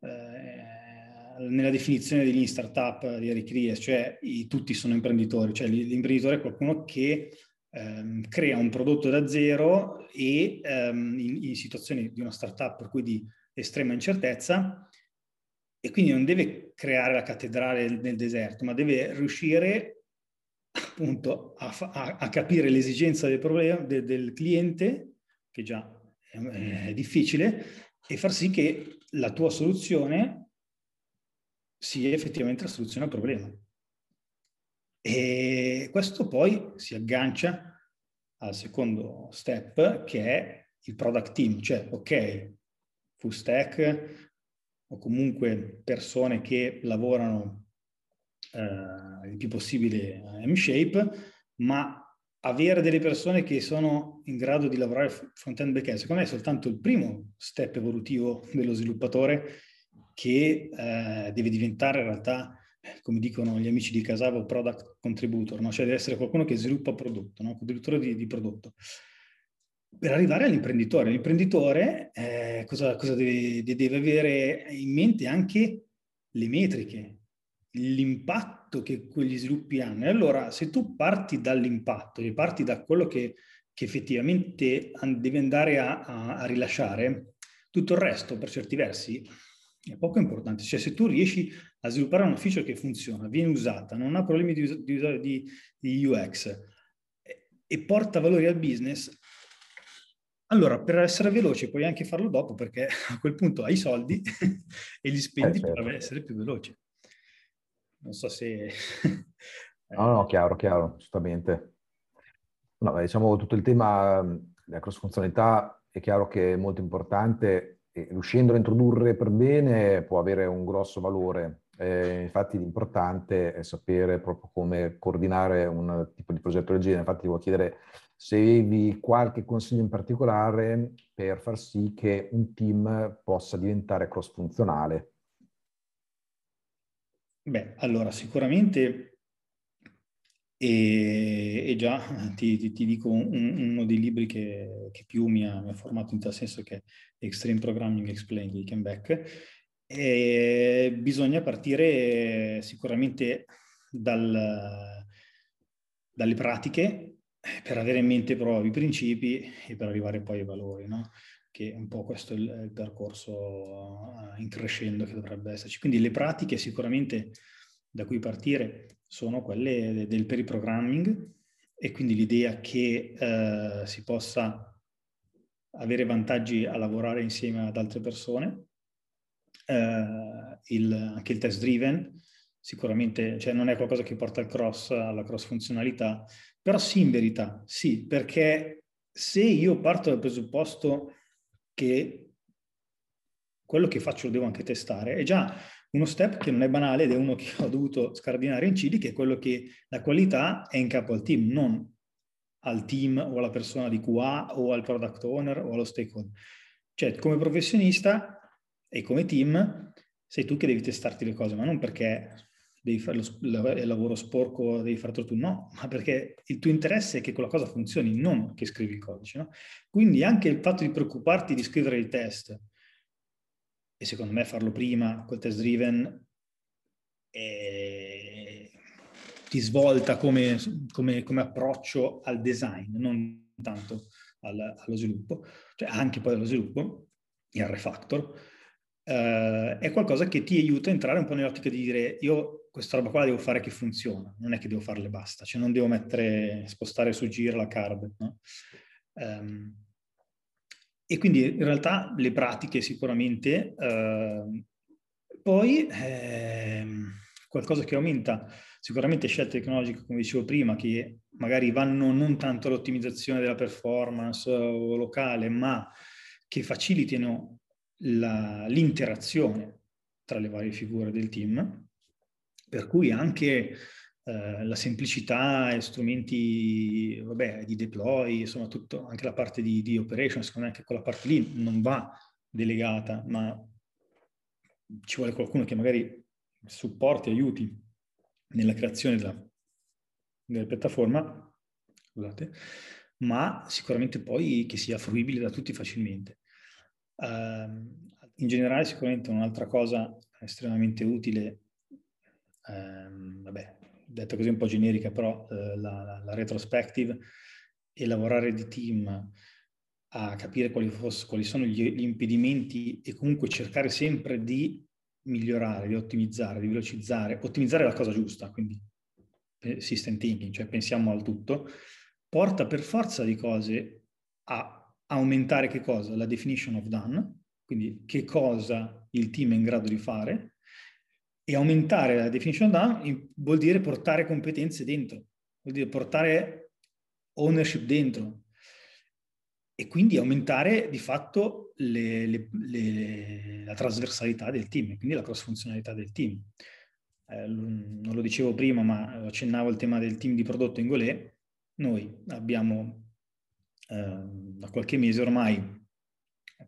Speaker 3: eh, nella definizione degli startup di Eric Ries, cioè i, tutti sono imprenditori, cioè l'imprenditore è qualcuno che ehm, crea un prodotto da zero e ehm, in, in, situazioni di una startup per cui di estrema incertezza e quindi non deve creare la cattedrale nel deserto, ma deve riuscire appunto a, a, a capire l'esigenza del, problema, de, del cliente, che già è, è difficile, e far sì che la tua soluzione sia effettivamente la soluzione al problema. E questo poi si aggancia al secondo step che è il product team, cioè ok, full stack o comunque persone che lavorano eh, il più possibile M-shape, ma avere delle persone che sono in grado di lavorare front-end back-end, secondo me è soltanto il primo step evolutivo dello sviluppatore che eh, deve diventare in realtà, come dicono gli amici di Casavo, product contributor, no? cioè deve essere qualcuno che sviluppa prodotto, no? contributore di, di, prodotto. Per arrivare all'imprenditore, l'imprenditore eh, cosa, cosa deve, deve avere in mente anche le metriche, l'impatto che quegli sviluppi hanno. E allora, se tu parti dall'impatto parti da quello che, che effettivamente devi andare a, a, a, rilasciare, tutto il resto, per certi versi, è poco importante. Cioè, se tu riesci a sviluppare una feature che funziona, viene usata, non ha problemi di, di, di, UX e, e porta valori al business, allora, per essere veloce puoi anche farlo dopo perché a quel punto hai i soldi e li spendi eh, certo. per essere più veloce. Non so se...
Speaker 2: no, no, chiaro, chiaro, giustamente. No, diciamo tutto il tema della cross funzionalità è chiaro che è molto importante e riuscendo a introdurre per bene può avere un grosso valore. Eh, infatti l'importante è sapere proprio come coordinare un tipo di progetto del genere. Infatti devo chiedere se avevi qualche consiglio in particolare per far sì che un team possa diventare cross funzionale.
Speaker 3: Beh, allora sicuramente, e, e già ti, ti, ti dico un, uno dei libri che, che più mi ha, mi ha, formato in tal senso che è Extreme Programming Explained di Ken Beck, e bisogna partire sicuramente dal, dalle pratiche per avere in mente proprio i principi e per arrivare poi ai valori, no? che un po' questo è il, il percorso uh, in crescendo che dovrebbe esserci. Quindi le pratiche sicuramente da cui partire sono quelle del periprogramming e quindi l'idea che uh, si possa avere vantaggi a lavorare insieme ad altre persone, uh, il, anche il test driven, sicuramente cioè non è qualcosa che porta al cross, alla cross funzionalità, però sì in verità, sì, perché se io parto dal presupposto che quello che faccio lo devo anche testare, è già uno step che non è banale ed è uno che ho dovuto scardinare in CD, che è quello che la qualità è in capo al team, non al team o alla persona di QA o al product owner o allo stakeholder. Cioè, come professionista e come team, sei tu che devi testarti le cose, ma non perché devi fare lo, il lavoro sporco, devi farlo tu, no, ma perché il tuo interesse è che quella cosa funzioni, non che scrivi il codice. No? Quindi anche il fatto di preoccuparti di scrivere il test, e secondo me farlo prima col test driven, è, ti svolta come, come, come, approccio al design, non tanto al, allo sviluppo, cioè anche poi allo sviluppo, il refactor eh, è qualcosa che ti aiuta a entrare un po' nell'ottica di dire io questa roba qua la devo fare che funziona, non è che devo farle basta, cioè non devo mettere, spostare su giro la card. No? Um, e quindi in realtà le pratiche sicuramente, uh, poi eh, qualcosa che aumenta sicuramente scelte tecnologiche, come dicevo prima, che magari vanno non tanto all'ottimizzazione della performance locale, ma che facilitino la, l'interazione tra le varie figure del team, per cui anche eh, la semplicità e strumenti vabbè, di deploy, insomma tutto, anche la parte di, di operation, secondo me anche quella parte lì non va delegata, ma ci vuole qualcuno che magari supporti, aiuti nella creazione della, della piattaforma, scusate, ma sicuramente poi che sia fruibile da tutti facilmente. Uh, in generale sicuramente un'altra cosa estremamente utile, um, vabbè, detta così un po' generica, però uh, la, la, retrospective e lavorare di team a capire quali, fosse, quali sono gli, gli impedimenti e comunque cercare sempre di migliorare, di ottimizzare, di velocizzare, ottimizzare la cosa giusta, quindi eh, system thinking, cioè pensiamo al tutto, porta per forza di cose a aumentare che cosa? La definition of done, quindi che cosa il team è in grado di fare, e aumentare la definition done vuol dire portare competenze dentro, vuol dire portare ownership dentro e quindi aumentare di fatto le, le, le, la trasversalità del team, quindi la cross funzionalità del team. Eh, non lo dicevo prima, ma accennavo il tema del team di prodotto in Golè, noi abbiamo eh, da qualche mese ormai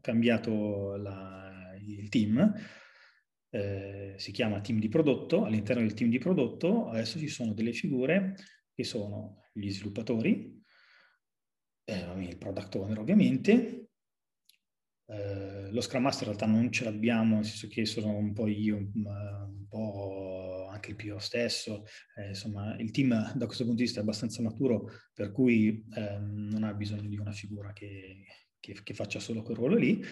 Speaker 3: cambiato la, il team, eh, si chiama team di prodotto, all'interno del team di prodotto adesso ci sono delle figure che sono gli sviluppatori, eh, il product owner ovviamente, eh, lo Scrum Master in realtà non ce l'abbiamo, nel senso che sono un po' io, un po' anche il PO stesso, eh, insomma il team da questo punto di vista è abbastanza maturo, per cui eh, non ha bisogno di una figura che, che, che, faccia solo quel ruolo lì,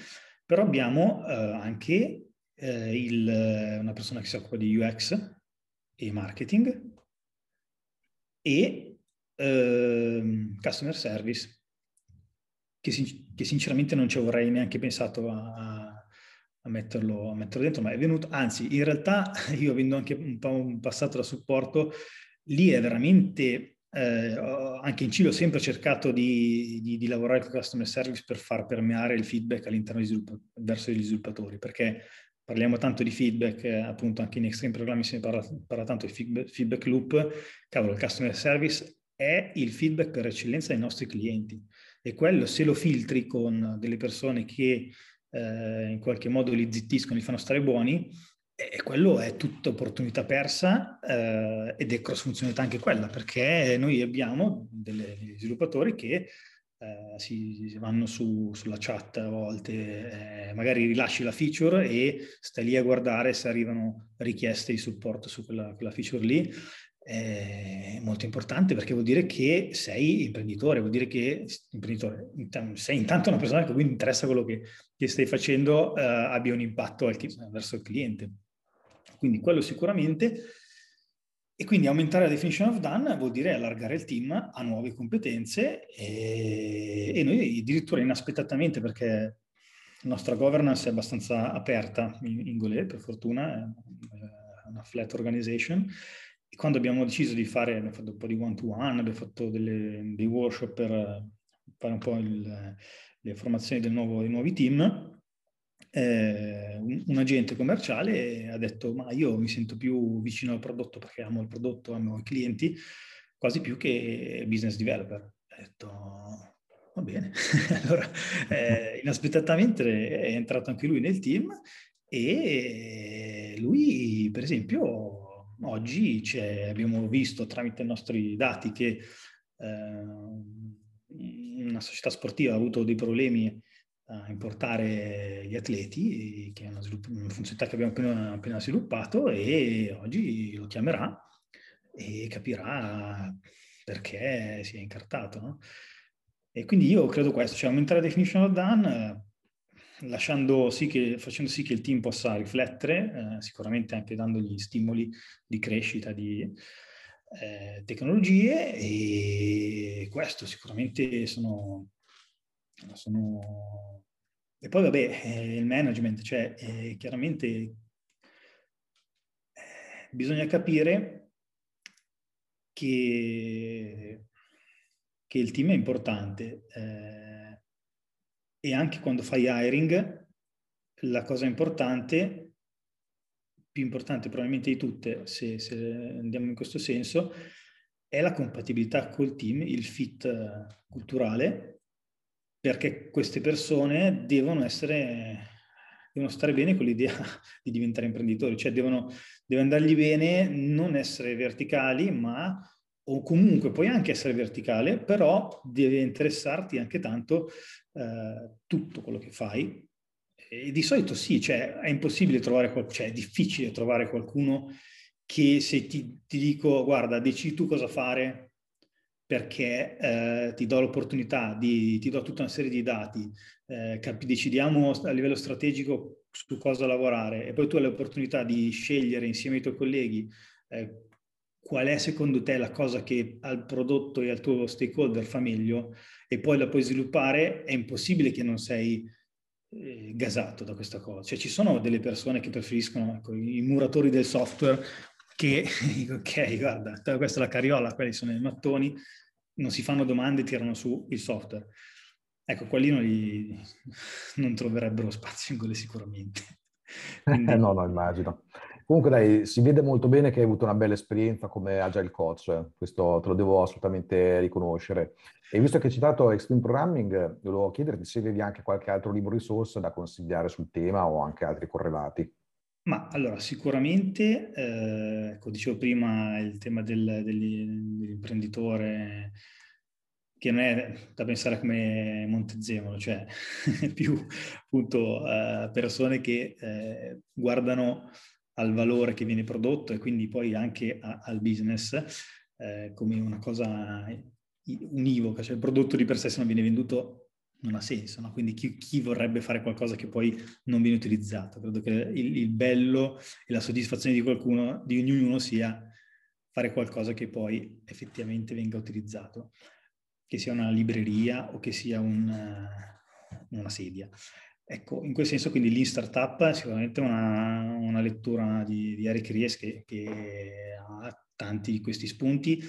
Speaker 3: però abbiamo eh, anche eh, il, una persona che si occupa di UX e marketing e ehm, customer service che, che, sinceramente non ci avrei neanche pensato a, a, metterlo, a, metterlo, dentro, ma è venuto, anzi, in realtà io avendo anche un po' un passato da supporto, lì è veramente, eh, anche in Cile ho sempre cercato di, di, di, lavorare con customer service per far permeare il feedback all'interno sviluppo, verso gli sviluppatori, perché parliamo tanto di feedback, eh, appunto anche in Extreme Programming si parla, parla tanto di feedback, feedback loop, cavolo, il customer service è il feedback per eccellenza dei nostri clienti e quello se lo filtri con delle persone che eh, in qualche modo li zittiscono, li fanno stare buoni, e quello è tutta opportunità persa eh, ed è cross funzionalità anche quella, perché noi abbiamo degli sviluppatori che eh, si, vanno su, sulla chat a volte, eh, magari rilasci la feature e stai lì a guardare se arrivano richieste di supporto su quella, quella feature lì è molto importante perché vuol dire che sei imprenditore, vuol dire che imprenditore, sei intanto una persona che quindi interessa quello che, che stai facendo uh, abbia un impatto al, verso il cliente. Quindi quello sicuramente. E quindi aumentare la definition of done vuol dire allargare il team a nuove competenze e, e noi addirittura inaspettatamente perché la nostra governance è abbastanza aperta in, in Golè, per fortuna, è una flat organization, e quando abbiamo deciso di fare, abbiamo fatto un po' di one-to-one, abbiamo fatto delle, dei workshop per fare un po' il, le formazioni del nuovo, dei nuovi team, eh, un, agente commerciale ha detto ma io mi sento più vicino al prodotto perché amo il prodotto, amo i clienti, quasi più che business developer. Ha detto va bene, allora eh, inaspettatamente è entrato anche lui nel team e lui per esempio oggi abbiamo visto tramite i nostri dati che eh, una società sportiva ha avuto dei problemi a importare gli atleti, che è una, svilupp- una funzionalità che abbiamo appena, appena, sviluppato e oggi lo chiamerà e capirà perché si è incartato. No? E quindi io credo questo, cioè aumentare la definition of done lasciando sì che, facendo sì che il team possa riflettere, eh, sicuramente anche dandogli stimoli di crescita di eh, tecnologie e questo sicuramente sono, sono... E poi vabbè, eh, il management, cioè eh, chiaramente eh, bisogna capire che, che il team è importante e anche quando fai hiring, la cosa importante, più importante probabilmente di tutte, se, se andiamo in questo senso, è la compatibilità col team, il fit culturale, perché queste persone devono essere devono stare bene con l'idea di diventare imprenditori, cioè devono, deve andargli bene non essere verticali, ma o comunque puoi anche essere verticale, però deve interessarti anche tanto eh, tutto quello che fai. E di solito sì, cioè è impossibile trovare, qual- cioè è difficile trovare qualcuno che se ti, ti dico guarda, decidi tu cosa fare perché eh, ti do l'opportunità, di, ti do tutta una serie di dati, eh, capi, decidiamo a livello strategico su cosa lavorare e poi tu hai l'opportunità di scegliere insieme ai tuoi colleghi eh, qual è secondo te la cosa che al prodotto e al tuo stakeholder fa meglio e poi la puoi sviluppare, è impossibile che non sei eh, gasato da questa cosa. Cioè ci sono delle persone che preferiscono, ecco, i muratori del software che, ok, guarda, questa è la carriola, quelli sono i mattoni, non si fanno domande, tirano su il software. Ecco, quelli non, li, non troverebbero spazio in quelle sicuramente.
Speaker 2: Quindi... no, no, immagino. Comunque dai, si vede molto bene che hai avuto una bella esperienza come agile coach, eh. questo te lo devo assolutamente riconoscere. E visto che hai citato Extreme Programming, volevo chiederti se avevi anche qualche altro libro risorsa da consigliare sul tema o anche altri correlati.
Speaker 3: Ma allora, sicuramente, eh, ecco, dicevo prima il tema del, dell'imprenditore che non è da pensare come Montezemolo, cioè più appunto eh, persone che eh, guardano al valore che viene prodotto e quindi poi anche a, al business eh, come una cosa univoca, cioè il prodotto di per sé se non viene venduto non ha senso, no? quindi chi, chi, vorrebbe fare qualcosa che poi non viene utilizzato? Credo che il, il bello e la soddisfazione di qualcuno, di ognuno sia fare qualcosa che poi effettivamente venga utilizzato che sia una libreria o che sia un, eh, una sedia. Ecco, in quel senso quindi l'In Startup è sicuramente una, una lettura di, di, Eric Ries che, che, ha tanti di questi spunti.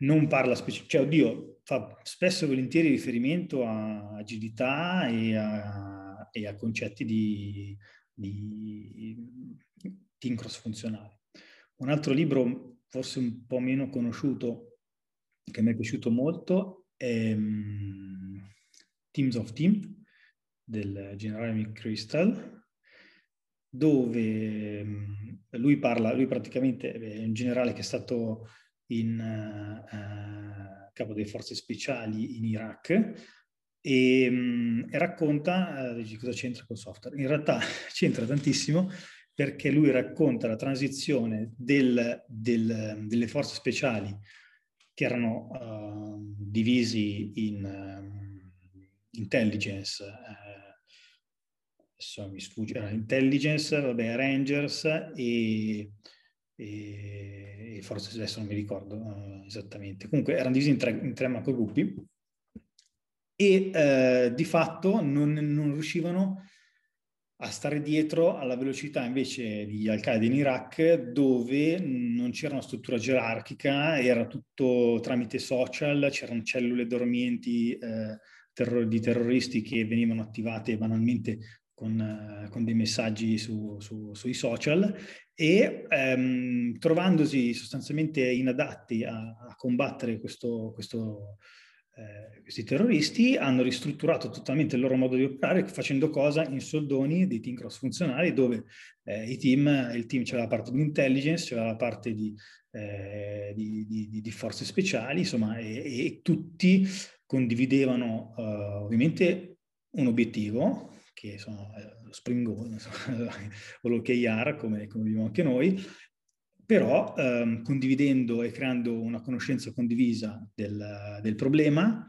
Speaker 3: Non parla specificamente, cioè oddio, fa spesso e volentieri riferimento a agilità e a, e a concetti di, di team cross funzionale. Un altro libro forse un po' meno conosciuto che mi è piaciuto molto ehm, Teams of Team del generale McChrystal, dove ehm, lui parla, lui praticamente è un generale che è stato in uh, capo delle forze speciali in Iraq e, um, e racconta uh, cosa c'entra col software. In realtà c'entra tantissimo perché lui racconta la transizione del, del, delle forze speciali che erano uh, divisi in uh, intelligence, uh, adesso mi sfugge, era intelligence, vabbè, rangers e, e, forse adesso non mi ricordo uh, esattamente. Comunque erano divisi in tre, in tre macrogruppi e di fatto non, non riuscivano a stare dietro alla velocità invece di Al-Qaeda in Iraq, dove non c'era una struttura gerarchica, era tutto tramite social, c'erano cellule dormienti eh, terror- di terroristi che venivano attivate banalmente con, eh, con dei messaggi su, su, sui social e ehm, trovandosi sostanzialmente inadatti a, a combattere questo, questo eh, questi terroristi hanno ristrutturato totalmente il loro modo di operare facendo cosa? In soldoni dei team cross funzionali dove eh, team, il team c'era la parte di intelligence, c'era la parte di, eh, di, di, di forze speciali, insomma, e, e tutti condividevano uh, ovviamente un obiettivo che sono eh, lo Spring Goal o l'OKR come, come viviamo anche noi, però ehm, condividendo e creando una conoscenza condivisa del, del problema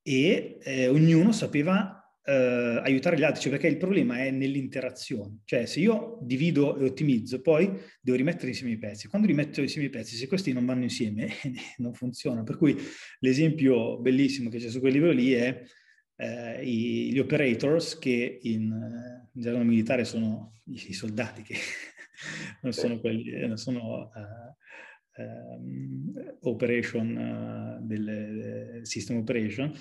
Speaker 3: e eh, ognuno sapeva eh, aiutare gli altri, cioè perché il problema è nell'interazione, cioè se io divido e ottimizzo, poi devo rimettere insieme i pezzi. Quando rimetto insieme i pezzi, se questi non vanno insieme, non funziona. Per cui l'esempio bellissimo che c'è su quel libro lì è eh, i, gli operators che in, in gergo militare sono i, soldati che non sono quelli, non sono uh, um, operation uh, del system operation,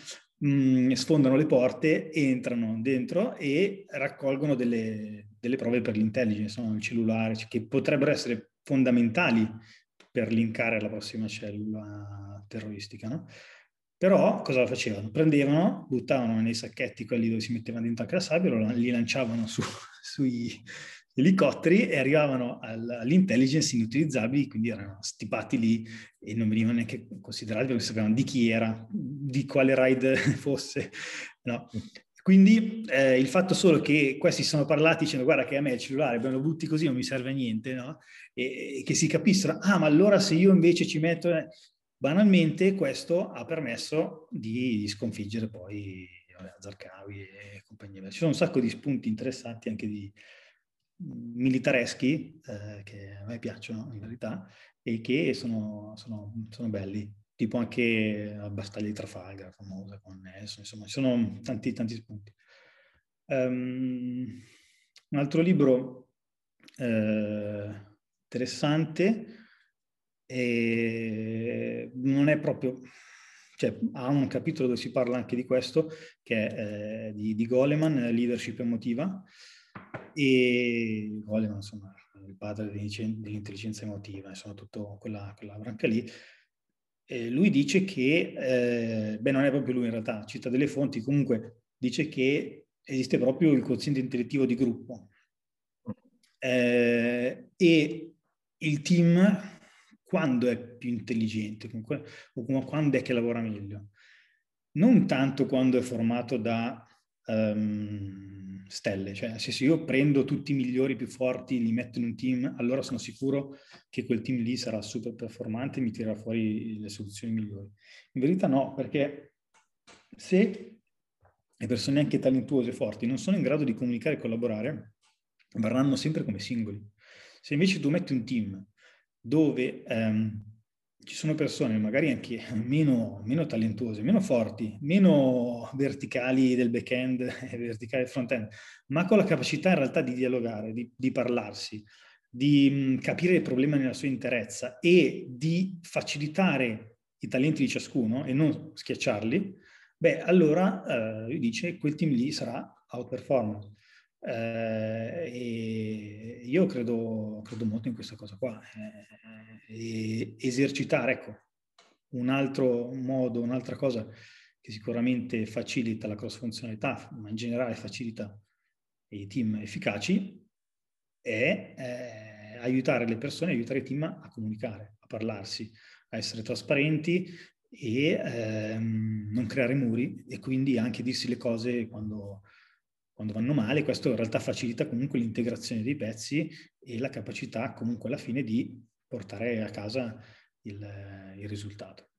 Speaker 3: mm, sfondano le porte, entrano dentro e raccolgono delle, delle prove per l'intelligence, no? il cellulare, che potrebbero essere fondamentali per linkare la prossima cellula terroristica, no? Però cosa facevano? Prendevano, buttavano nei sacchetti quelli dove si mettevano dentro anche la sabbia, li lanciavano su, sui, elicotteri e arrivavano all'intelligence inutilizzabili, quindi erano stipati lì e non venivano neanche considerati perché sapevano di chi era, di quale ride fosse. No. Quindi eh, il fatto solo che questi sono parlati dicendo guarda che a me il cellulare, me lo butti così, non mi serve a niente, no? e, e, che si capissero, ah ma allora se io invece ci metto... Eh, banalmente questo ha permesso di, di sconfiggere poi Zarqawi e compagnia. Ci sono un sacco di spunti interessanti anche di, militareschi eh, che a me piacciono in verità e che sono, sono, sono belli, tipo anche la battaglia di Trafalgar famosa con Nelson, insomma ci sono tanti, tanti spunti. Um, un altro libro eh, interessante e non è proprio, cioè ha un capitolo dove si parla anche di questo, che è eh, di, di Goleman, Leadership emotiva, e Goleman, insomma, il padre dell'intelligenza emotiva, insomma, tutta quella, quella branca lì. Eh, lui dice che, eh, beh, non è proprio lui in realtà, cita delle fonti, comunque dice che esiste proprio il quoziente intellettivo di gruppo. Eh, e il team, quando è più intelligente, o quando è che lavora meglio? Non tanto quando è formato da um, stelle, cioè se io prendo tutti i migliori più forti, li metto in un team, allora sono sicuro che quel team lì sarà super performante e mi tirerà fuori le soluzioni migliori. In verità no, perché se le persone anche talentuose e forti non sono in grado di comunicare e collaborare, varranno sempre come singoli. Se invece tu metti un team dove um, ci sono persone magari anche meno, meno, talentuose, meno forti, meno verticali del back-end e verticali del front-end, ma con la capacità in realtà di dialogare, di, di parlarsi, di mh, capire il problema nella sua interezza e di facilitare i talenti di ciascuno e non schiacciarli, beh, allora eh, dice quel team lì sarà outperformance. Eh, io credo, credo, molto in questa cosa qua. Eh, esercitare, ecco, un altro modo, un'altra cosa che sicuramente facilita la cross funzionalità, ma in generale facilita i team efficaci, è eh, aiutare le persone, aiutare i team a comunicare, a parlarsi, a essere trasparenti e ehm, non creare muri e quindi anche dirsi le cose quando, quando vanno male, questo in realtà facilita comunque l'integrazione dei pezzi e la capacità comunque alla fine di portare a casa il, il risultato.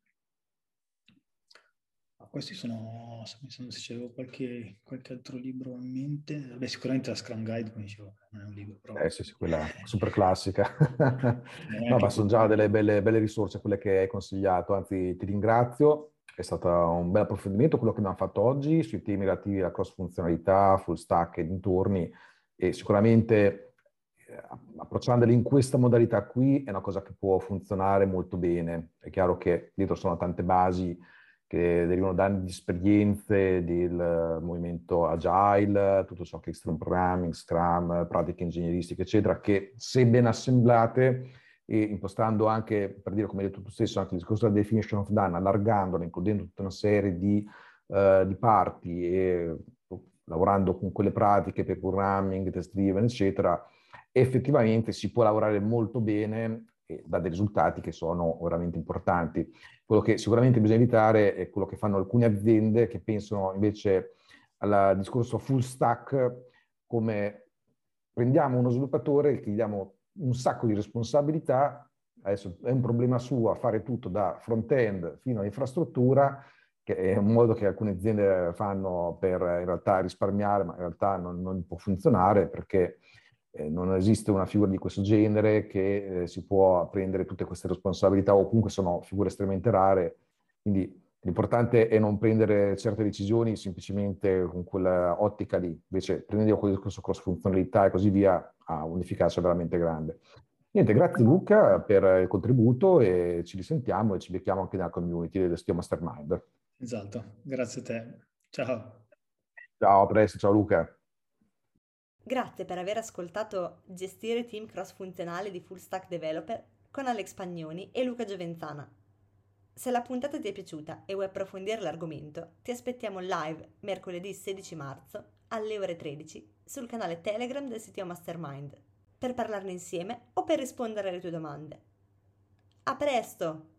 Speaker 3: Questi sono, pensando se c'avevo qualche, qualche, altro libro in mente, Beh, sicuramente la Scrum Guide, come dicevo, non è un libro. Però...
Speaker 2: Eh sì, sì, quella super classica. no, ma sono già delle belle, belle risorse quelle che hai consigliato, anzi ti ringrazio è stato un bel approfondimento quello che abbiamo fatto oggi sui temi relativi alla cross funzionalità, full stack e dintorni e sicuramente eh, approcciandoli in questa modalità qui è una cosa che può funzionare molto bene. È chiaro che dietro sono tante basi che derivano da anni di esperienze del movimento agile, tutto ciò che è extreme programming, Scrum, pratiche ingegneristiche, eccetera, che se ben assemblate e impostando anche, per dire come hai detto tu stesso, anche il discorso della definition of done, allargandolo, includendo tutta una serie di, uh, di parti e lavorando con quelle pratiche per programming, test driven, eccetera, effettivamente si può lavorare molto bene e dà dei risultati che sono veramente importanti. Quello che sicuramente bisogna evitare è quello che fanno alcune aziende che pensano invece al discorso full stack come prendiamo uno sviluppatore che gli diamo un sacco di responsabilità, adesso è un problema suo a fare tutto da front-end fino all'infrastruttura, che è un modo che alcune aziende fanno per in realtà risparmiare, ma in realtà non, non può funzionare perché eh, non esiste una figura di questo genere che eh, si può prendere tutte queste responsabilità o comunque sono figure estremamente rare. Quindi l'importante è non prendere certe decisioni semplicemente con quella ottica lì, invece prendendo con il discorso cross funzionalità e così via ha un'efficacia veramente grande. Niente, grazie Luca per il contributo e ci risentiamo e ci becchiamo anche nella community del Stio Mastermind.
Speaker 3: Esatto, grazie a te. Ciao.
Speaker 2: Ciao, a presto, ciao Luca.
Speaker 1: Grazie per aver ascoltato Gestire team cross funzionali di Full Stack Developer con Alex Pagnoni e Luca Giovenzana. Se la puntata ti è piaciuta e vuoi approfondire l'argomento, ti aspettiamo live mercoledì 16 marzo alle ore 13 sul canale Telegram del sito Mastermind per parlarne insieme o per rispondere alle tue domande. A presto!